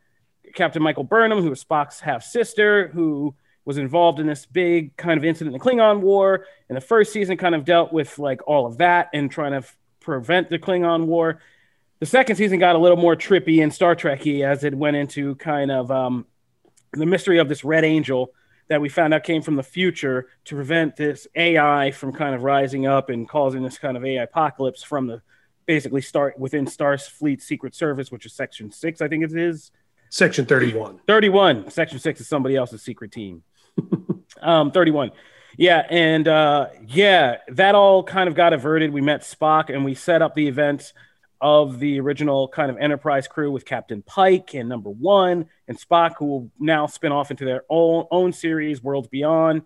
Captain Michael Burnham, who was Spock's half sister, who was involved in this big kind of incident in the Klingon War. And the first season kind of dealt with like all of that and trying to f- prevent the Klingon War. The second season got a little more trippy and Star Trekky as it went into kind of um, the mystery of this Red Angel that we found out came from the future to prevent this AI from kind of rising up and causing this kind of AI apocalypse from the basically start within Starfleet Secret Service, which is Section Six, I think it is. Section 31. 31. Section 6 is somebody else's secret team. um, 31. Yeah, and uh, yeah, that all kind of got averted. We met Spock and we set up the event of the original kind of Enterprise crew with Captain Pike and Number One and Spock, who will now spin off into their own, own series, Worlds Beyond.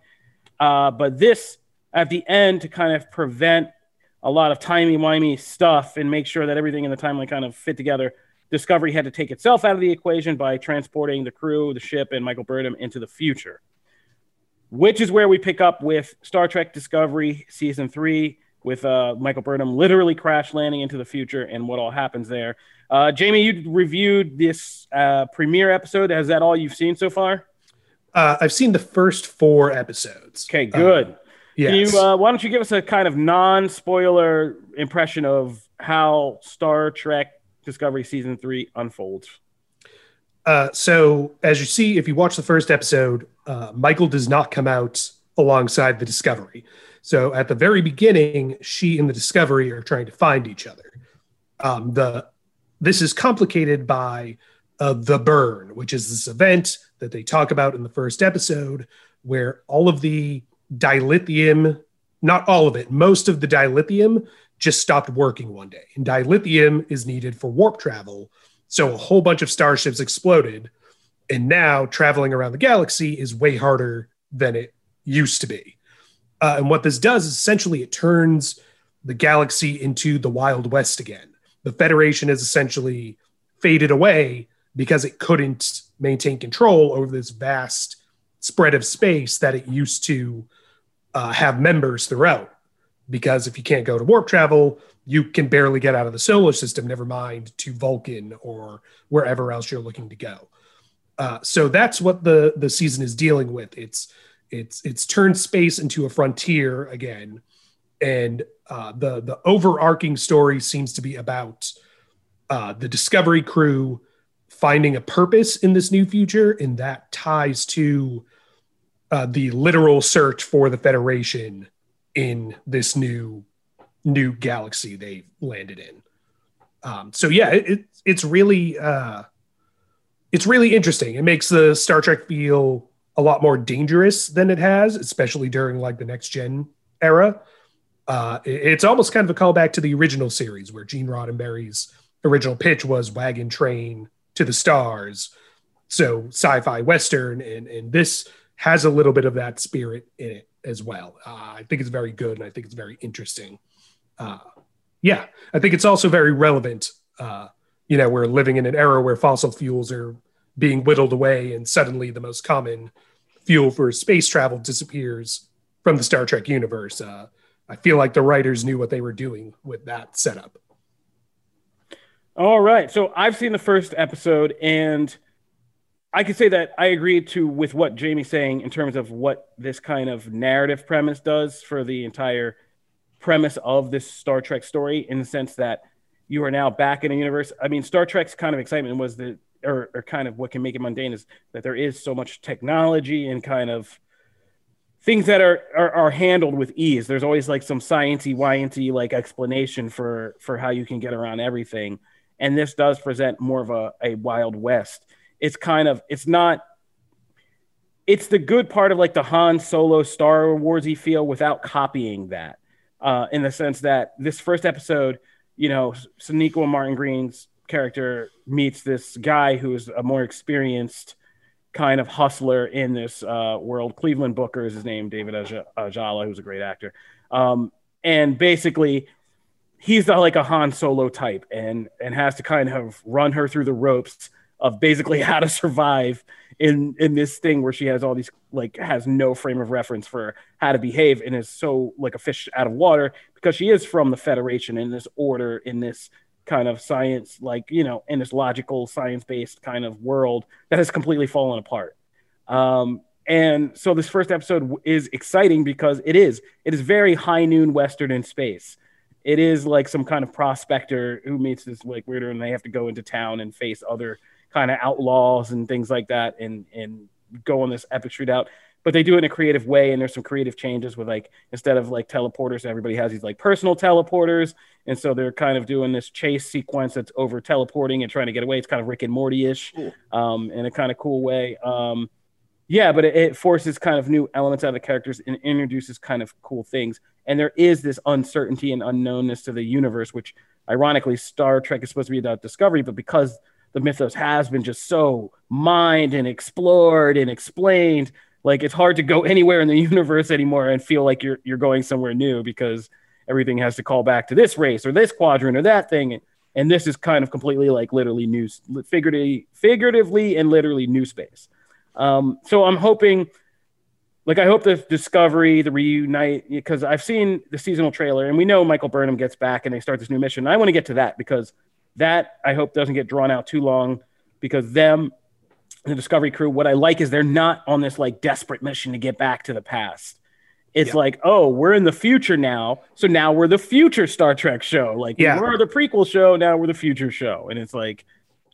Uh, but this, at the end, to kind of prevent a lot of timey-wimey stuff and make sure that everything in the timeline kind of fit together, Discovery had to take itself out of the equation by transporting the crew, the ship, and Michael Burnham into the future, which is where we pick up with Star Trek Discovery Season 3 with uh, Michael Burnham literally crash landing into the future and what all happens there. Uh, Jamie, you reviewed this uh, premiere episode. Is that all you've seen so far? Uh, I've seen the first four episodes. Okay, good. Yes. You, uh, why don't you give us a kind of non-spoiler impression of how Star Trek Discovery season three unfolds. Uh, so, as you see, if you watch the first episode, uh, Michael does not come out alongside the Discovery. So, at the very beginning, she and the Discovery are trying to find each other. Um, the this is complicated by uh, the burn, which is this event that they talk about in the first episode, where all of the dilithium, not all of it, most of the dilithium just stopped working one day. And dilithium is needed for warp travel. So a whole bunch of starships exploded. And now traveling around the galaxy is way harder than it used to be. Uh, and what this does is essentially it turns the galaxy into the Wild West again. The Federation has essentially faded away because it couldn't maintain control over this vast spread of space that it used to uh, have members throughout because if you can't go to warp travel, you can barely get out of the solar system, never mind to Vulcan or wherever else you're looking to go. Uh, so that's what the the season is dealing with. It's it's it's turned space into a frontier again, and uh, the the overarching story seems to be about uh, the Discovery crew finding a purpose in this new future, and that ties to uh, the literal search for the Federation in this new new galaxy they landed in. Um, so yeah, it, it's really uh, it's really interesting. It makes the Star Trek feel a lot more dangerous than it has, especially during like the next gen era. Uh, it, it's almost kind of a callback to the original series where Gene Roddenberry's original pitch was wagon train to the stars. So sci-fi western, and and this has a little bit of that spirit in it as well. Uh, I think it's very good and I think it's very interesting. Uh, yeah, I think it's also very relevant. Uh, you know, we're living in an era where fossil fuels are being whittled away, and suddenly the most common fuel for space travel disappears from the Star Trek universe. Uh, I feel like the writers knew what they were doing with that setup. All right. So I've seen the first episode and I could say that I agree to with what Jamie's saying in terms of what this kind of narrative premise does for the entire premise of this Star Trek story, in the sense that you are now back in a universe. I mean, Star Trek's kind of excitement was the or, or kind of what can make it mundane is that there is so much technology and kind of things that are, are, are handled with ease. There's always like some sciencey, wyanty like explanation for for how you can get around everything, and this does present more of a, a wild west it's kind of it's not it's the good part of like the Han Solo Star Warsy feel without copying that. Uh, in the sense that this first episode, you know, Sonequa Martin Green's character meets this guy who's a more experienced kind of hustler in this uh, world. Cleveland Booker is his name, David Ajala, who's a great actor. Um, and basically, he's the, like a Han Solo type, and and has to kind of run her through the ropes of basically how to survive in in this thing where she has all these like has no frame of reference for how to behave and is so like a fish out of water because she is from the Federation in this order in this kind of science, like, you know, in this logical, science based kind of world that has completely fallen apart. Um, and so this first episode is exciting because it is, it is very high noon Western in space. It is like some kind of prospector who meets this like weirder and they have to go into town and face other kind of outlaws and things like that and, and go on this epic shootout but they do it in a creative way and there's some creative changes with like instead of like teleporters everybody has these like personal teleporters. And so they're kind of doing this chase sequence that's over teleporting and trying to get away. It's kind of rick and morty-ish um, in a kind of cool way. Um, yeah but it, it, forces kind of new elements out of the characters and introduces kind of cool things. And there is this uncertainty and unknownness to the universe which ironically star trek is supposed to be about discovery but because the mythos has been just so mined and explored and explained like it's hard to go anywhere in the universe anymore and feel like you're you're going somewhere new because everything has to call back to this race or this quadrant or that thing. And this is kind of completely like literally new figuratively figuratively and literally new space. Um, so i'm hoping like i hope the discovery the reunite because i've seen the seasonal trailer and we know michael burnham gets back and they start this new mission. I want to get to that because that i hope doesn't get drawn out too long because them the Discovery crew, what I like is they're not on this like desperate mission to get back to the past. It's yeah. like, oh, we're in the future now, so now we're the future Star Trek show. Like, yeah. we're the prequel show, now we're the future show, and it's like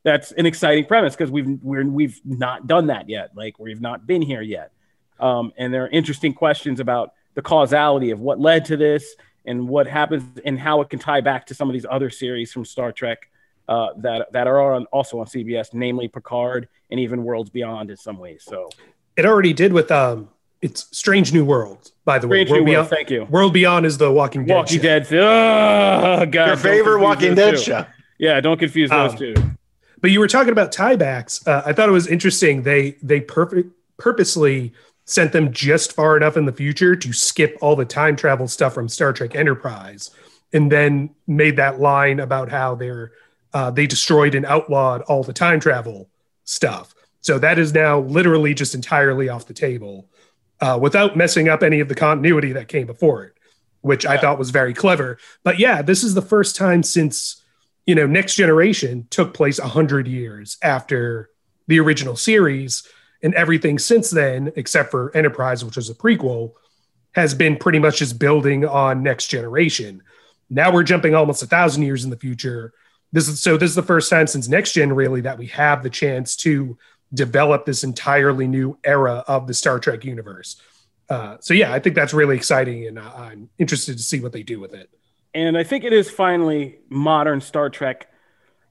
that's an exciting premise because we've we're we've not done that yet. Like, we've not been here yet, um, and there are interesting questions about the causality of what led to this and what happens and how it can tie back to some of these other series from Star Trek uh, that that are on, also on CBS, namely Picard and even Worlds Beyond in some ways. So it already did with um, it's Strange New World. By the Strange way, World Beyond, thank you. World Beyond is the Walking Dead. Walking show. Dead. Oh, God, Your favorite Walking Dead two. show. Yeah, don't confuse those um, two. But you were talking about tiebacks. Uh, I thought it was interesting. They they perfect purposely sent them just far enough in the future to skip all the time travel stuff from Star Trek Enterprise, and then made that line about how they're uh, they destroyed and outlawed all the time travel stuff. So that is now literally just entirely off the table uh, without messing up any of the continuity that came before it, which yeah. I thought was very clever. But yeah, this is the first time since, you know, Next Generation took place 100 years after the original series. And everything since then, except for Enterprise, which was a prequel, has been pretty much just building on Next Generation. Now we're jumping almost a thousand years in the future this is so this is the first time since next gen really that we have the chance to develop this entirely new era of the Star Trek universe. Uh, so yeah, I think that's really exciting, and I'm interested to see what they do with it. And I think it is finally modern Star Trek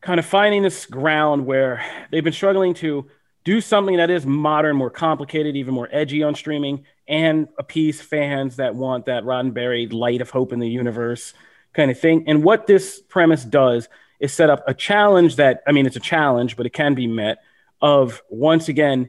kind of finding this ground where they've been struggling to do something that is modern, more complicated, even more edgy on streaming, and appease fans that want that Roddenberry light of hope in the universe kind of thing. And what this premise does is set up a challenge that I mean it's a challenge, but it can be met of once again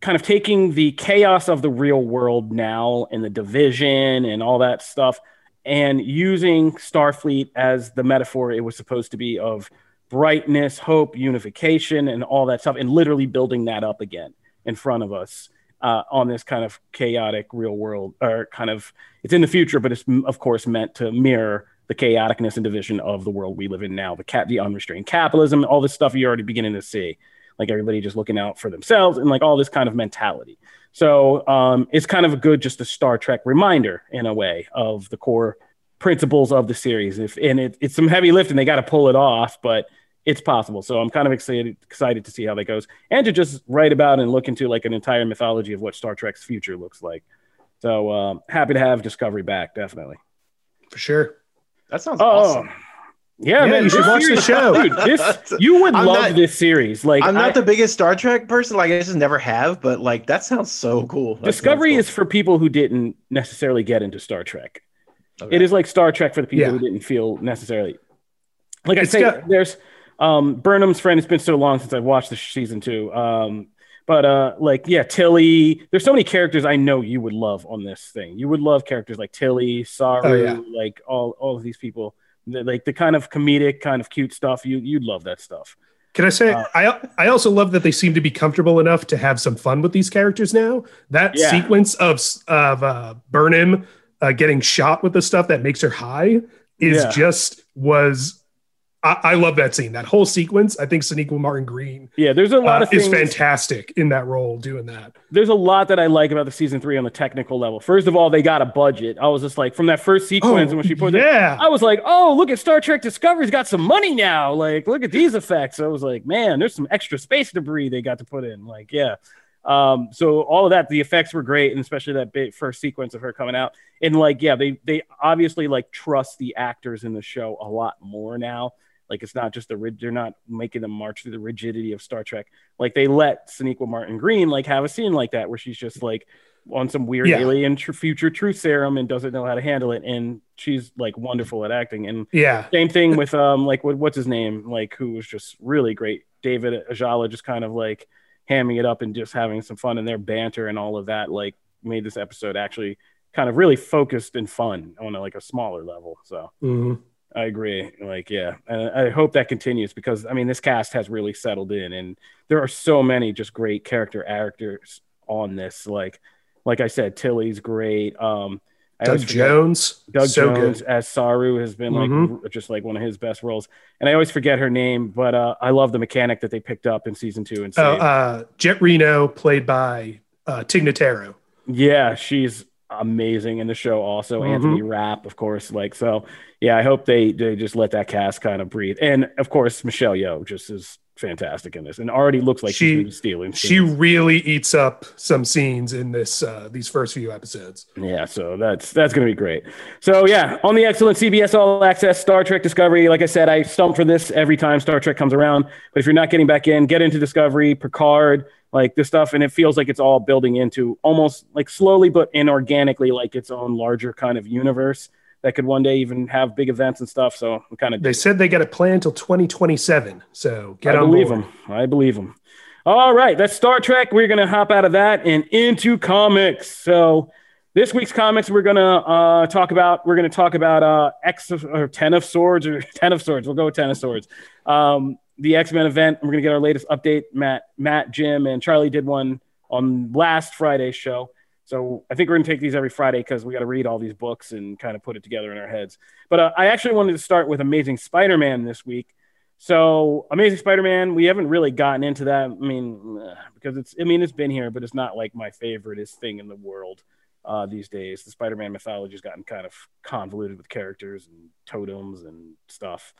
kind of taking the chaos of the real world now and the division and all that stuff and using Starfleet as the metaphor it was supposed to be of brightness, hope, unification, and all that stuff, and literally building that up again in front of us uh, on this kind of chaotic real world, or kind of it's in the future, but it's of course meant to mirror the chaoticness and division of the world we live in now, the cat, the unrestrained capitalism, all this stuff you're already beginning to see, like everybody just looking out for themselves and like all this kind of mentality. So um, it's kind of a good, just a Star Trek reminder in a way of the core principles of the series. If and it, it's some heavy lifting, they got to pull it off, but it's possible. So I'm kind of excited excited to see how that goes, and to just write about and look into like an entire mythology of what Star Trek's future looks like. So um, happy to have Discovery back, definitely. For sure. That sounds oh, awesome. Yeah, yeah, man, you should watch the show, dude. This you would I'm love not, this series. Like, I'm not I, the biggest Star Trek person. Like, I just never have. But like, that sounds so cool. That Discovery cool. is for people who didn't necessarily get into Star Trek. Okay. It is like Star Trek for the people yeah. who didn't feel necessarily. Like I say, got, there's Um, Burnham's friend. It's been so long since I've watched the season two. Um, but uh, like yeah, Tilly. There's so many characters I know you would love on this thing. You would love characters like Tilly, Saru, oh, yeah. like all all of these people. Like the kind of comedic, kind of cute stuff. You you'd love that stuff. Can I say uh, I I also love that they seem to be comfortable enough to have some fun with these characters now. That yeah. sequence of of uh, Burnham uh, getting shot with the stuff that makes her high is yeah. just was I, I, love that scene. That whole sequence. I think Sonequa Martin Green. Yeah, there's a lot uh, of things, is fantastic in that role doing that. There's a lot that I like about the season three on the technical level. First of all, they got a budget. I was just like, from that first sequence oh, when she put yeah, it, I was like, oh, look at Star Trek Discovery's got some money now. Like, look at these effects. I was like, man, there's some extra space debris they got to put in. Like, yeah. Um, so all of that, the effects were great, and especially that big first sequence of her coming out. And like, yeah, they they obviously like trust the actors in the show a lot more now like it's not just the rig, they're not making them march through the rigidity of Star Trek. Like they let Sonequa Martin Green like have a scene like that where she's just like on some weird yeah. alien tr- future truth serum and doesn't know how to handle it, and she's like wonderful at acting. And yeah, same thing with um like what, what's his name like who was just really great. David Ajala just kind of like hamming it up and just having some fun and their banter and all of that like made this episode actually kind of really focused and fun on a, like a smaller level. So. Mm-hmm. I agree. Like, yeah, and I hope that continues because I mean, this cast has really settled in, and there are so many just great character actors on this. Like, like I said, Tilly's great. Um, Doug Jones, Doug so Jones good. as Saru has been like mm-hmm. just like one of his best roles, and I always forget her name, but uh, I love the mechanic that they picked up in season two. And oh, uh, Jet Reno, played by uh, Tig Notaro. Yeah, she's amazing in the show. Also, mm-hmm. Anthony Rapp, of course. Like so, yeah. I hope they they just let that cast kind of breathe. And of course, Michelle Yeoh just is fantastic in this, and already looks like she, she's stealing. Scenes. She really eats up some scenes in this uh, these first few episodes. Yeah, so that's that's gonna be great. So yeah, on the excellent CBS All Access Star Trek Discovery. Like I said, I stump for this every time Star Trek comes around. But if you're not getting back in, get into Discovery, Picard like this stuff and it feels like it's all building into almost like slowly but inorganically like its own larger kind of universe that could one day even have big events and stuff so I'm kind of they said they got a plan until 2027 so get I on believe board. them. I believe them. All right that's Star Trek. We're gonna hop out of that and into comics. So this week's comics we're gonna uh, talk about we're gonna talk about uh, X of, or ten of swords or ten of swords. We'll go with ten of swords. Um, the X Men event. We're gonna get our latest update. Matt, Matt, Jim, and Charlie did one on last Friday's show. So I think we're gonna take these every Friday because we got to read all these books and kind of put it together in our heads. But uh, I actually wanted to start with Amazing Spider-Man this week. So Amazing Spider-Man, we haven't really gotten into that. I mean, because it's I mean it's been here, but it's not like my favoriteest thing in the world uh, these days. The Spider-Man mythology has gotten kind of convoluted with characters and totems and stuff.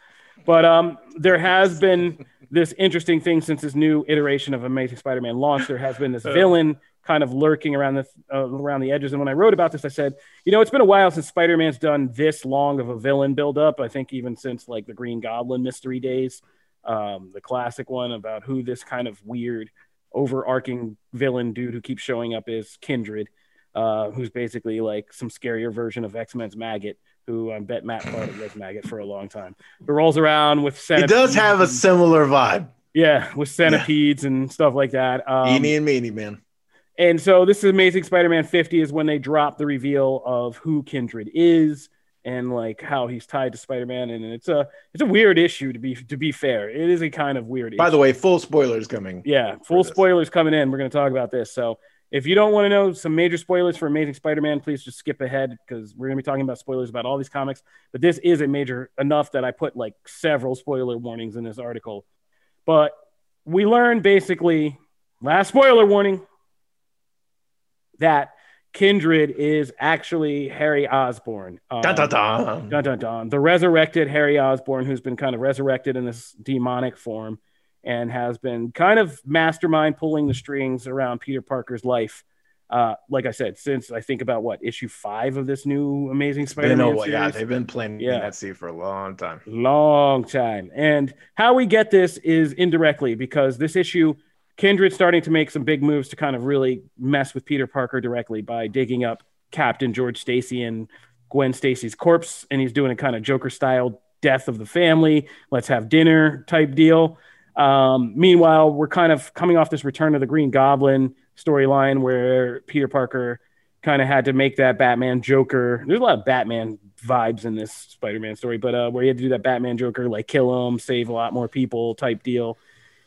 But um, there has been this interesting thing since this new iteration of Amazing Spider-Man launched. There has been this uh. villain kind of lurking around the uh, around the edges. And when I wrote about this, I said, you know, it's been a while since Spider-Man's done this long of a villain buildup. I think even since like the Green Goblin mystery days, um, the classic one about who this kind of weird, overarching villain dude who keeps showing up is Kindred, uh, who's basically like some scarier version of X Men's Maggot who I bet Matt thought was Maggot for a long time. Who rolls around with centipedes. It does have a similar vibe. Yeah, with centipedes yeah. and stuff like that. Um, Eeny and meeny, man. And so this is Amazing Spider-Man 50 is when they drop the reveal of who Kindred is and like how he's tied to Spider-Man. And it's a it's a weird issue to be to be fair. It is a kind of weird By issue. the way, full spoilers coming. Yeah, full spoilers coming in. We're gonna talk about this. So if you don't want to know some major spoilers for Amazing Spider-Man, please just skip ahead because we're going to be talking about spoilers about all these comics. But this is a major enough that I put like several spoiler warnings in this article. But we learned basically last spoiler warning that Kindred is actually Harry Osborn. Um, dun, dun, dun. Dun, dun, dun. The resurrected Harry Osborn, who's been kind of resurrected in this demonic form and has been kind of mastermind pulling the strings around Peter Parker's life. Uh, like I said, since I think about what issue five of this new Amazing Spider-Man. series. yeah, they've been playing yeah. that seed for a long time. Long time. And how we get this is indirectly because this issue, Kindred's starting to make some big moves to kind of really mess with Peter Parker directly by digging up Captain George Stacy and Gwen Stacy's corpse, and he's doing a kind of Joker style death of the family. Let's have dinner type deal. Um, meanwhile, we're kind of coming off this Return of the Green Goblin storyline where Peter Parker kind of had to make that Batman Joker. There's a lot of Batman vibes in this Spider-Man story, but uh, where he had to do that Batman Joker, like kill him, save a lot more people type deal,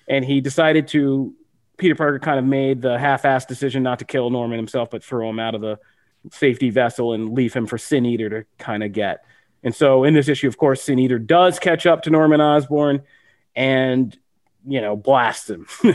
and he decided to. Peter Parker kind of made the half-assed decision not to kill Norman himself, but throw him out of the safety vessel and leave him for Sin Eater to kind of get. And so in this issue, of course, Sin Eater does catch up to Norman Osborn and, you know, blast him.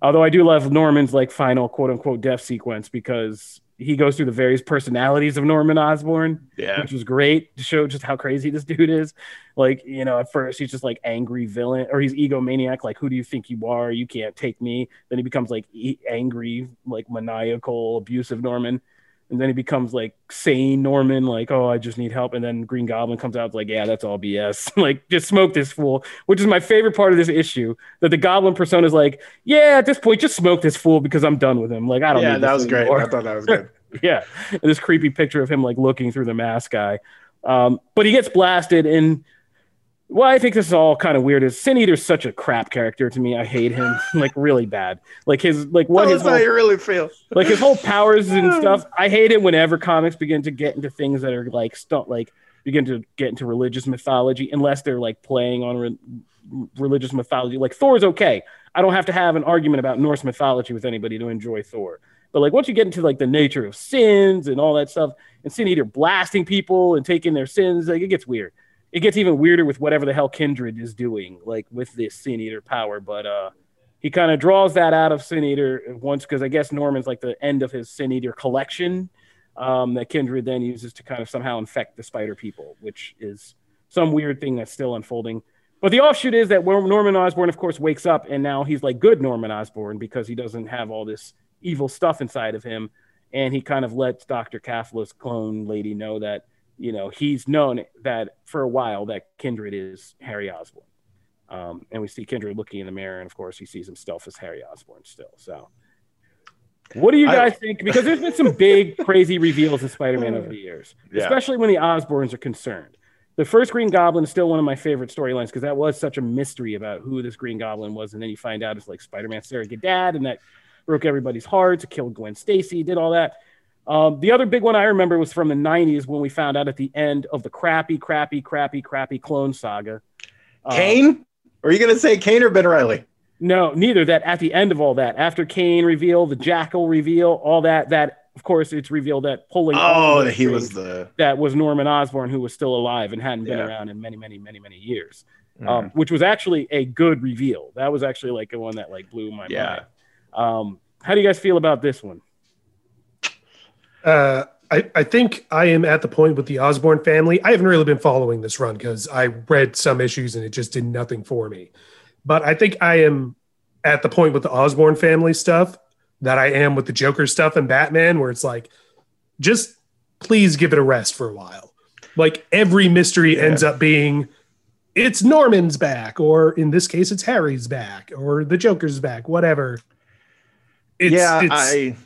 Although I do love Norman's like final quote unquote death sequence because he goes through the various personalities of Norman Osborn, yeah. which was great to show just how crazy this dude is. Like, you know, at first he's just like angry villain or he's egomaniac, like, who do you think you are? You can't take me. Then he becomes like e- angry, like maniacal, abusive Norman and then he becomes like sane Norman, like, oh, I just need help. And then Green Goblin comes out like, yeah, that's all BS. like, just smoke this fool, which is my favorite part of this issue. That the Goblin persona is like, yeah, at this point, just smoke this fool because I'm done with him. Like, I don't. Know. Yeah, that was anymore. great. I thought that was good. yeah, and this creepy picture of him like looking through the mask guy. Um, but he gets blasted, and well, I think this is all kind of weird. Is Sin Eater's such a crap character to me? I hate him like really bad. Like his like what his whole, you really feel. like his whole powers and stuff. I hate it whenever comics begin to get into things that are like stunt like begin to get into religious mythology unless they're like playing on re- religious mythology. Like Thor's okay. I don't have to have an argument about Norse mythology with anybody to enjoy Thor. But like once you get into like the nature of sins and all that stuff, and Sin Eater blasting people and taking their sins, like it gets weird it gets even weirder with whatever the hell Kindred is doing, like with this Sin Eater power. But uh, he kind of draws that out of Sin Eater once because I guess Norman's like the end of his Sin Eater collection um, that Kindred then uses to kind of somehow infect the Spider People, which is some weird thing that's still unfolding. But the offshoot is that Norman Osborn, of course, wakes up and now he's like good Norman Osborn because he doesn't have all this evil stuff inside of him. And he kind of lets Dr. Kafka's clone lady know that you know, he's known that for a while that Kindred is Harry Osborn. Um, and we see Kindred looking in the mirror, and of course, he sees himself as Harry Osborn still. So, what do you guys I, think? Because there's been some big, crazy reveals in Spider-Man over the years, yeah. especially when the Osborns are concerned. The first Green Goblin is still one of my favorite storylines because that was such a mystery about who this Green Goblin was, and then you find out it's like Spider-Man's surrogate dad, and that broke everybody's hearts. Killed Gwen Stacy, did all that. Um, the other big one I remember was from the 90s when we found out at the end of the crappy, crappy, crappy, crappy clone saga. Um, are you going to say Kaine or Ben Reilly? No, neither. That at the end of all that, after Kaine reveal, the Jackal reveal, all that, that of course it's revealed that pulling. Oh, he was the that was Norman Osborn who was still alive and hadn't been yeah. around in many, many, many, many years. Mm. Um, which was actually a good reveal. That was actually like the one that like blew my yeah. mind. Um, how do you guys feel about this one? Uh, I, I think I am at the point with the Osborn family. I haven't really been following this run because I read some issues and it just did nothing for me. But I think I am at the point with the Osborn family stuff that I am with the Joker stuff and Batman, where it's like, just please give it a rest for a while. Like every mystery yeah. ends up being it's Norman's back, or in this case, it's Harry's back, or the Joker's back, whatever. It's, yeah, it's, I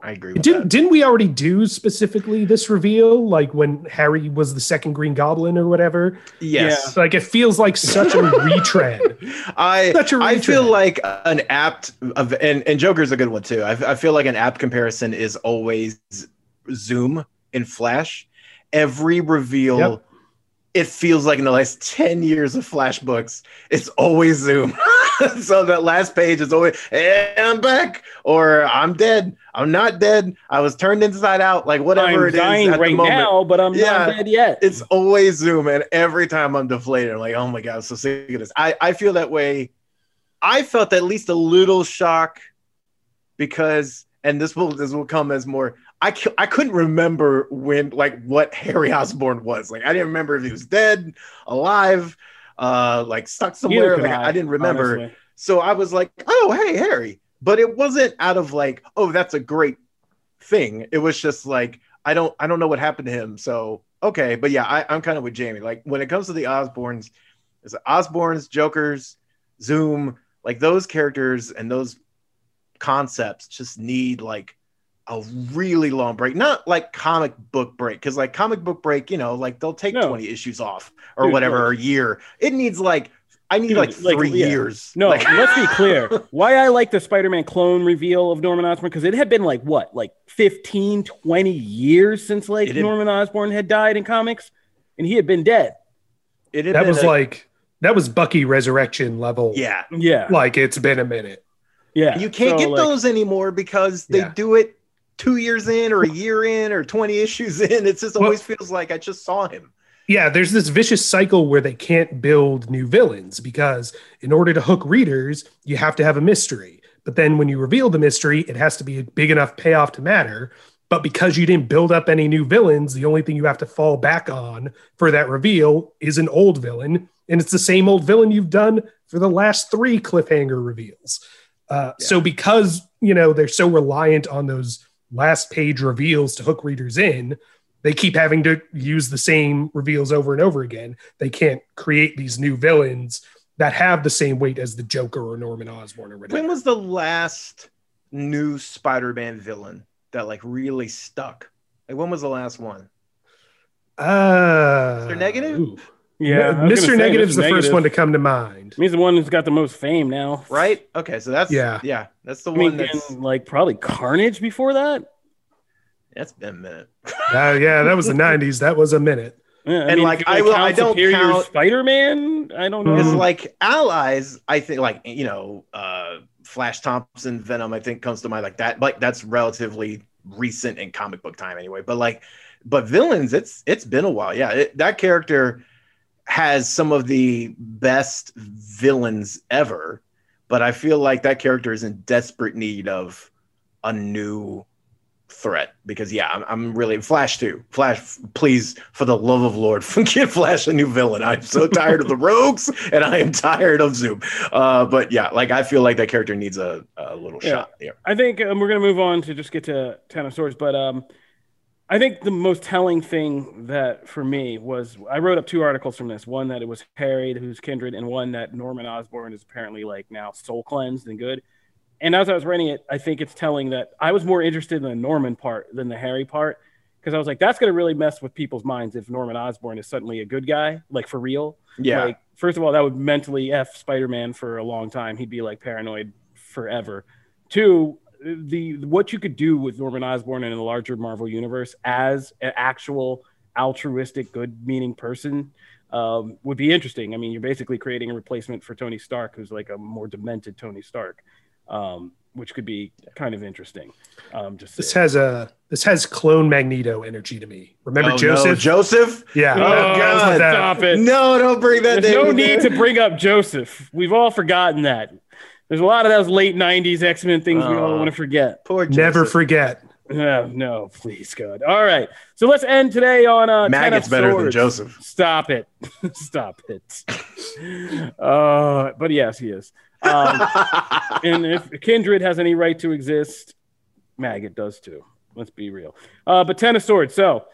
I agree. didn't that. didn't we already do specifically this reveal, like when Harry was the second Green Goblin or whatever? Yes. Yeah. Like it feels like such a retread. I such a retread. I feel like an apt of and and Joker's a good one too. I, I feel like an apt comparison is always Zoom in Flash. Every reveal. Yep. It feels like in the last 10 years of flashbooks it's always Zoom. so that last page is always, hey, I'm back, or I'm dead. I'm not dead. I was turned inside out, like whatever I'm it is. dying right now, but I'm yeah, not dead yet. It's always Zoom, and every time I'm deflated, I'm like, oh my god, I'm so sick of this. I, I feel that way. I felt at least a little shock because, and this will this will come as more. I, I couldn't remember when like what Harry Osborn was like. I didn't remember if he was dead, alive uh, like stuck somewhere. Like, I, I, didn't remember. Honestly. So I was like, oh, hey, Harry. But it wasn't out of like, oh, that's a great thing. It was just like, I don't, I don't know what happened to him. So okay, but yeah, I, I'm kind of with Jamie. Like when it comes to the Osborns, it's Osborns, Jokers, Zoom, like those characters and those concepts just need like a really long break, not like comic book break, because like comic book break, you know, like they'll take No. 20 issues off or Dude, whatever, no. a year. It needs like, I need Dude, like like, three yeah. years. No, Like- let's be clear. Why I like the Spider-Man clone reveal of Norman Osborn because it had been like what, like 15, 20 years since like had- Norman Osborn had died in comics, and he had been dead. it had That been was a- like that was Bucky resurrection level. yeah. Yeah, Like it's been a minute. yeah. You can't So, get like, those anymore because they Yeah. do it two years in or a year in or 20 issues in. It just Well- always feels like I just saw him. Yeah, there's this vicious cycle where they can't build new villains because in order to hook readers, you have to have a mystery. But then when you reveal the mystery, it has to be a big enough payoff to matter. But because you didn't build up any new villains, the only thing you have to fall back on for that reveal is an old villain. And it's the same old villain you've done for the last three cliffhanger reveals. Uh, So because, you know, they're so reliant on those last page reveals to hook readers in, they keep having to use the same reveals over and over again. They can't create these new villains that have the same weight as the Joker or Norman Osborn or whatever. When was the last new Spider-Man villain that like really stuck? Like when was the last one? uh, Mr. Negative? ooh. Yeah. I was Mr. Negative's the Mr. first one to come to mind. He's the one who's got the most fame now, Right? Okay, so that's Yeah. yeah, that's the I one mean, that's and, like probably Carnage before that. that's been a minute. Uh, yeah, that was the 90s. That was a minute. Yeah, And, like, I will- I don't Superior count- Spider-Man. I don't know. It's like allies, I think like you know, uh Flash Thompson, Venom, I think comes to mind like that. Like that's relatively recent in comic book time anyway. But like but villains, it's it's been a while. Yeah, it, that character has some of the best villains ever, but I feel like that character is in desperate need of a new threat because yeah, I'm, I'm really Flash too. Flash, please, for the love of Lord, give Flash a new villain. I'm so tired of the rogues and I am tired of Zoom. Uh, but yeah, like I feel like that character needs a, a little Yeah. shot here. I think um, we're going to move on to just get to Ten of Swords, but um, I think the most telling thing that for me was I wrote up two articles from this. One that it was Harry, who's kindred, and one that Norman Osborn is apparently like now soul cleansed and good. And as I was writing it, I think it's telling that I was more interested in the Norman part than the Harry part because I was like, that's going to really mess with people's minds if Norman Osborn is suddenly a good guy, like for real. Yeah. Like, first of all, that would mentally f Spider Man for a long time. He'd be like paranoid forever. Two, the what you could do with Norman Osborn in the larger Marvel universe as an actual altruistic, good-meaning person um, would be interesting. I mean, you're basically creating a replacement for Tony Stark, who's like a more demented Tony Stark, um, which could be kind of interesting. Um, just This saying. has a this has clone Magneto energy to me. Remember Oh, no, Joseph? Joseph? yeah. Oh, that was that. stop it! No, don't bring that There's no need to bring up Joseph. We've all forgotten that. There's a lot of those late '90s X-Men things we all Oh. want to forget. Poor Joseph. Never forget. No, no, please, God. All right, so let's end today on uh, Ten Maggot's of better than Joseph. Stop it, stop it. uh, but yes, he is. Um, and if Kindred has any right to exist, Maggot does too. Let's be real. Uh, but Ten of Swords. So,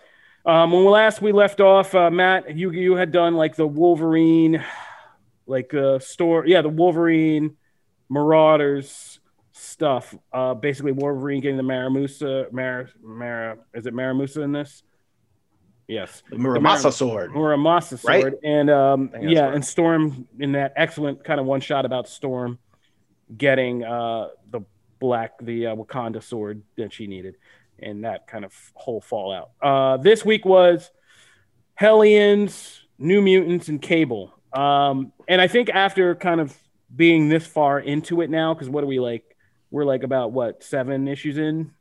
um, when last we left off, uh, Matt, you you had done like the Wolverine, like uh, store, yeah, the Wolverine Marauders stuff. Uh, basically, Wolverine getting the Maramusa, Mar, Mara, is it Maramusa in this? Yes. The Muramasa sword. Muramasa Right? and um, I think that's yeah, right. and Storm in that excellent kind of one shot about Storm getting uh, the black, the uh, Wakanda sword that she needed, and that kind of whole fallout. Uh, this week was Hellions, New Mutants, and Cable. Um, and I think after kind of being this far into it now, because what are we like? We're like about what seven issues in?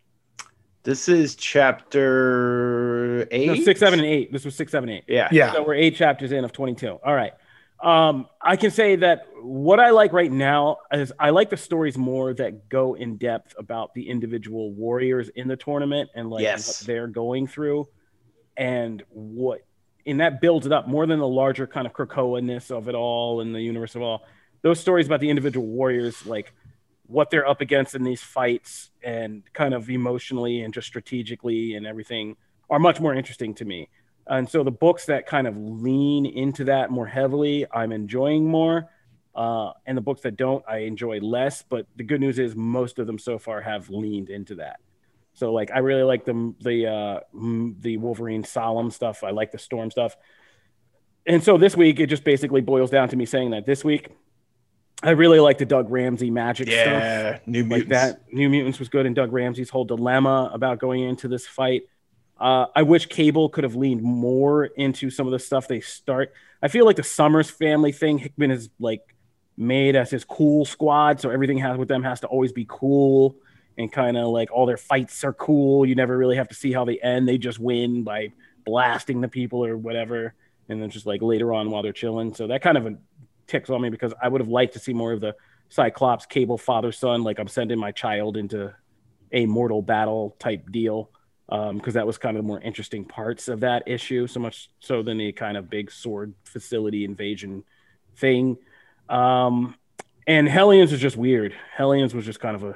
This is chapter eight. No, six, seven, and eight. This was six, seven, eight. Yeah. Yeah. So we're eight chapters in of 22. All right. Um, I can say that what I like right now is I like the stories more that go in depth about the individual warriors in the tournament and like Yes. what they're going through and what and that builds it up more than the larger kind of Krakoa-ness of it all and the universe of all. Those stories about the individual warriors, like what they're up against in these fights and kind of emotionally and just strategically and everything are much more interesting to me. And so the books that kind of lean into that more heavily, I'm enjoying more. Uh, and the books that don't, I enjoy less. But the good news is most of them so far have leaned into that. So like I really like the the uh, the Wolverine Solem stuff. I like the Storm stuff. And so this week it just basically boils down to me saying that this week I really like the Doug Ramsey magic yeah, stuff. New Like that New Mutants was good and Doug Ramsey's whole dilemma about going into this fight. Uh, I wish Cable could have leaned more into some of the stuff they start. I feel like the Summers family thing Hickman is like made as his cool squad, so everything has with them has to always be cool and kind of like all their fights are cool. You never really have to see how they end; they just win by blasting the people or whatever, and then just like later on while they're chilling. So that kind of ticks on me because I would have liked to see more of the Cyclops Cable father son, like I'm sending my child into a mortal battle type deal because um, that was kind of the more interesting parts of that issue, so much so than the kind of big sword facility invasion thing. Um, and Hellions was just weird. Hellions was just kind of a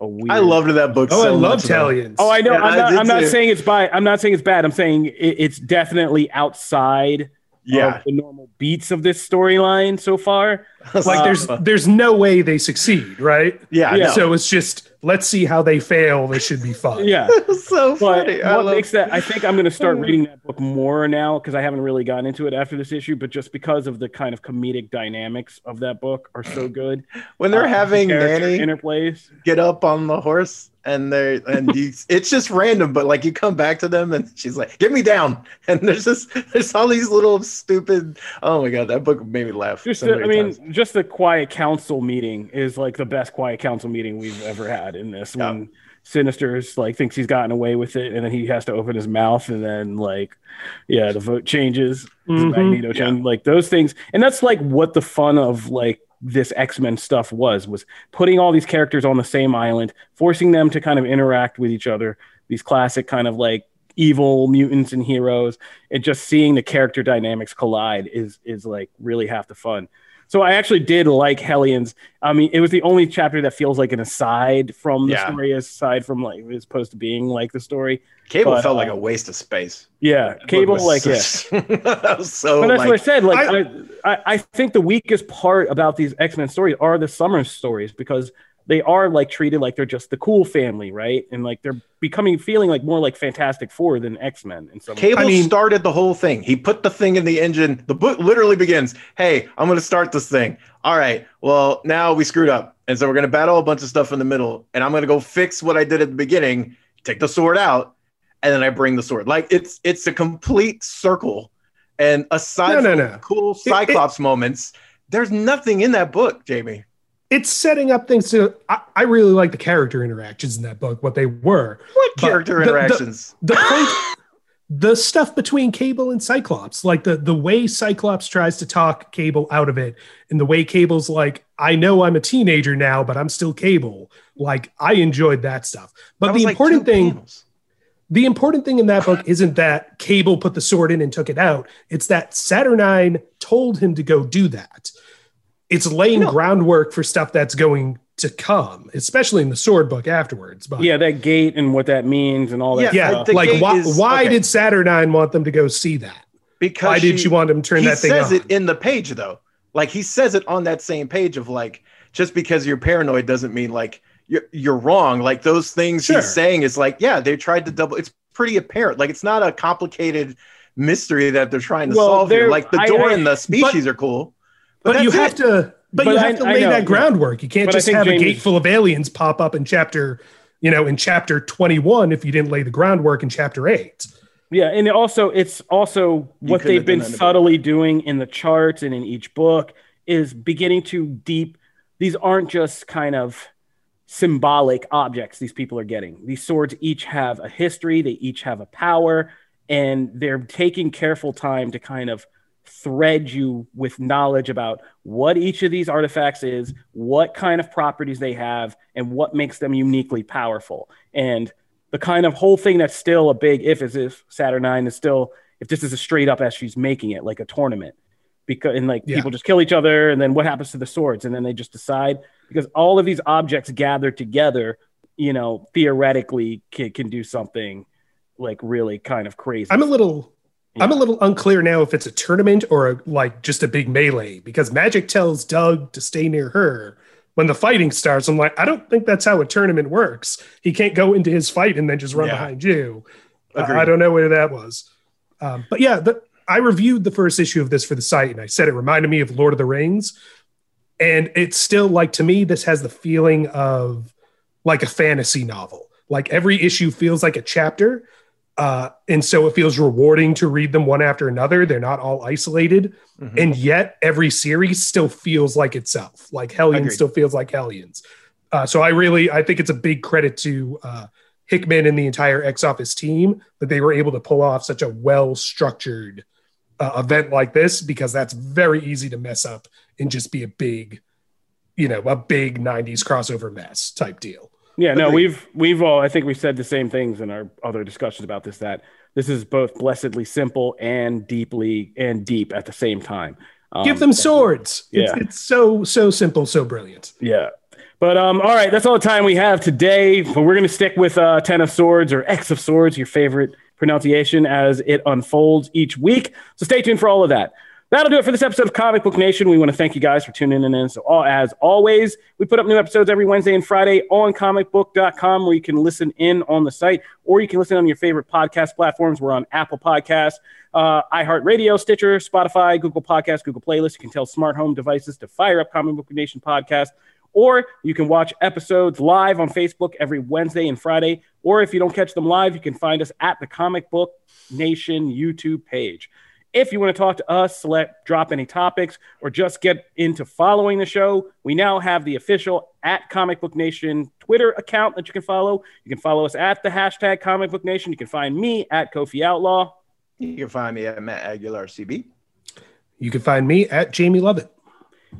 a weird. I loved that book. Oh, so I loved. Hellions. Oh, I know. Yeah, I'm not, did I'm not saying it's bad. I'm not saying it's bad. I'm saying it, it's definitely outside Yeah, the normal beats of this storyline so far. like there's there's no way they succeed, right? yeah, yeah. no. So it's just let's see how they fail. This should be fun. Yeah. So But funny. I what love- makes that? I think I'm going to start reading that book more now because I haven't really gotten into it after this issue. But just because of the kind of comedic dynamics of that book are so good. when they're Uh, having character Nanny interplays. get up on the horse and they and you, it's just random, but like you come back to them and she's like, "Get me down!" And there's just there's all these little stupid. Oh my god, that book made me laugh. Just, so the, many I mean, times. Just the quiet council meeting is like the best quiet council meeting we've ever had in this. Yeah. When Sinister's like thinks he's gotten away with it, and then he has to open his mouth, and then like, yeah, the vote changes, the Mhm. Magneto change, like those things, and that's like what the fun of like this X Men stuff was was putting all these characters on the same island, forcing them to kind of interact with each other. These classic kind of like evil mutants and heroes, and just seeing the character dynamics collide is is like really half the fun. So I actually did like Hellions. I mean, it was the only chapter that feels like an aside from the Yeah. story, aside from like as opposed to being like the story. Cable but, felt like uh, a waste of space. Yeah, That Cable, was like yeah. that so But that's like, what I said. Like, I- I, I, I think the weakest part about these X Men stories are the Summers stories because they are like treated like they're just the cool family, right? And like they're becoming feeling like more like Fantastic Four than X Men And so Cable I mean- started the whole thing. He put the thing in the engine. The book literally begins, "Hey, I'm going to start this thing. All right. Well, now we screwed up, and so we're going to battle a bunch of stuff in the middle, and I'm going to go fix what I did at the beginning. Take the sword out, and then I bring the sword. Like it's it's a complete circle. And aside No, no, from no. cool Cyclops moments, there's nothing in that book, Jamie. It's setting up things to. I, I really like the character interactions in that book. What they were. What But character the- the- interactions? the point the stuff between cable and cyclops like the the way cyclops tries to talk cable out of it and the way cable's like i know i'm a teenager now but i'm still cable like i enjoyed that stuff but the like important thing panels. the important thing in that book isn't that cable put the sword in and took it out it's that saturnine told him to go do that it's laying No. groundwork for stuff that's going to come especially in the sword book afterwards but Yeah, that gate and what that means and all that. Yeah, yeah, stuff. the like why, is- why okay. did Saturnine want them to go see that? because Why did she- you want him to turn that thing says it in the page though like he says it on that same page of like just because you're paranoid doesn't mean like you're, you're wrong like those things Sure. he's saying is like yeah they tried to double it's pretty apparent like it's not a complicated mystery that they're trying to Well, solve here like the door I- and the species are cool but you have it. to, but, But you I- have to lay know, that yeah. groundwork. You can't But just think have a gate full of aliens pop up in chapter, you know, in chapter twenty-one if you didn't lay the groundwork in chapter eight. Yeah, and also it's also what they've been done that in a subtly doing in the charts and in each book is beginning to deep. These aren't just kind of symbolic objects these people are getting. These swords each have a history, they each have a power, and they're taking careful time to kind of thread you with knowledge about what each of these artifacts is, what kind of properties they have, and what makes them uniquely powerful. And the kind of whole thing that's still a big if is if Saturnine is still if this is a straight up as she's making it like a tournament because and like Yeah. people just kill each other and then what happens to the swords and then they just decide because all of these objects gathered together you know theoretically can, can do something like really kind of crazy I'm a little, I'm a little unclear now if it's a tournament or a, like just a big melee because Magik tells Doug to stay near her, when the fighting starts, I'm like, I don't think that's how a tournament works. He can't go into his fight and then just run yeah. behind you. Uh, I don't know where that was. Um, but yeah, the, I reviewed the first issue of this for the site and I said it reminded me of Lord of the Rings. And it's still like, to me, this has the feeling of like a fantasy novel. Like every issue feels like a chapter. Uh, and so it feels rewarding to read them one after another. They're not all isolated. Mm-hmm. And yet every series still feels like itself. Like Hellion still feels like Hellions. Uh, so I really, I think it's a big credit to uh, Hickman and the entire X Office team that they were able to pull off such a well structured uh, event like this because that's very easy to mess up and just be a big, you know, a big 90s crossover mess type deal. Yeah, no, we've we've all I think we've said the same things in our other discussions about this that this is both blessedly simple and deeply and deep at the same time. Um, Give them swords. Yeah. It's, it's, so so simple, so brilliant. Yeah. But um, all right, that's all the time we have today. But we're gonna stick with uh, Ten of Swords or X of Swords, your favorite pronunciation, as it unfolds each week. So stay tuned for all of that. That'll do it for this episode of Comic Book Nation. We want to thank you guys for tuning in. So, all, as always, we put up new episodes every Wednesday and Friday on comicbook.com where you can listen in on the site or you can listen on your favorite podcast platforms. We're on Apple Podcasts, uh, iHeartRadio, Stitcher, Spotify, Google Podcasts, Google Playlists. You can tell smart home devices to fire up Comic Book Nation podcast. Or you can watch episodes live on Facebook every Wednesday and Friday. Or if you don't catch them live, you can find us at the Comic Book Nation YouTube page. If you want to talk to us, select drop any topics, or just get into following the show, we now have the official at Comic Book Nation Twitter account that you can follow. You can follow us at the hashtag Comic Book Nation. You can find me at Kofi Outlaw. You can find me at Matt Aguilar CB. You can find me at Jamie Lovett.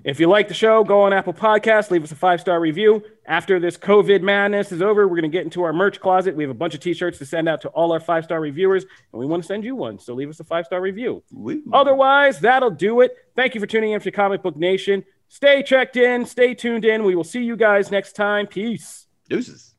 If you like the show, go on Apple Podcasts, leave us a five star review. After this COVID madness is over, we're going to get into our merch closet. We have a bunch of t shirts to send out to all our five star reviewers, and we want to send you one. So leave us a five star review. Woo. Otherwise, that'll do it. Thank you for tuning in for Comic Book Nation. Stay checked in, stay tuned in. We will see you guys next time. Peace. Deuces.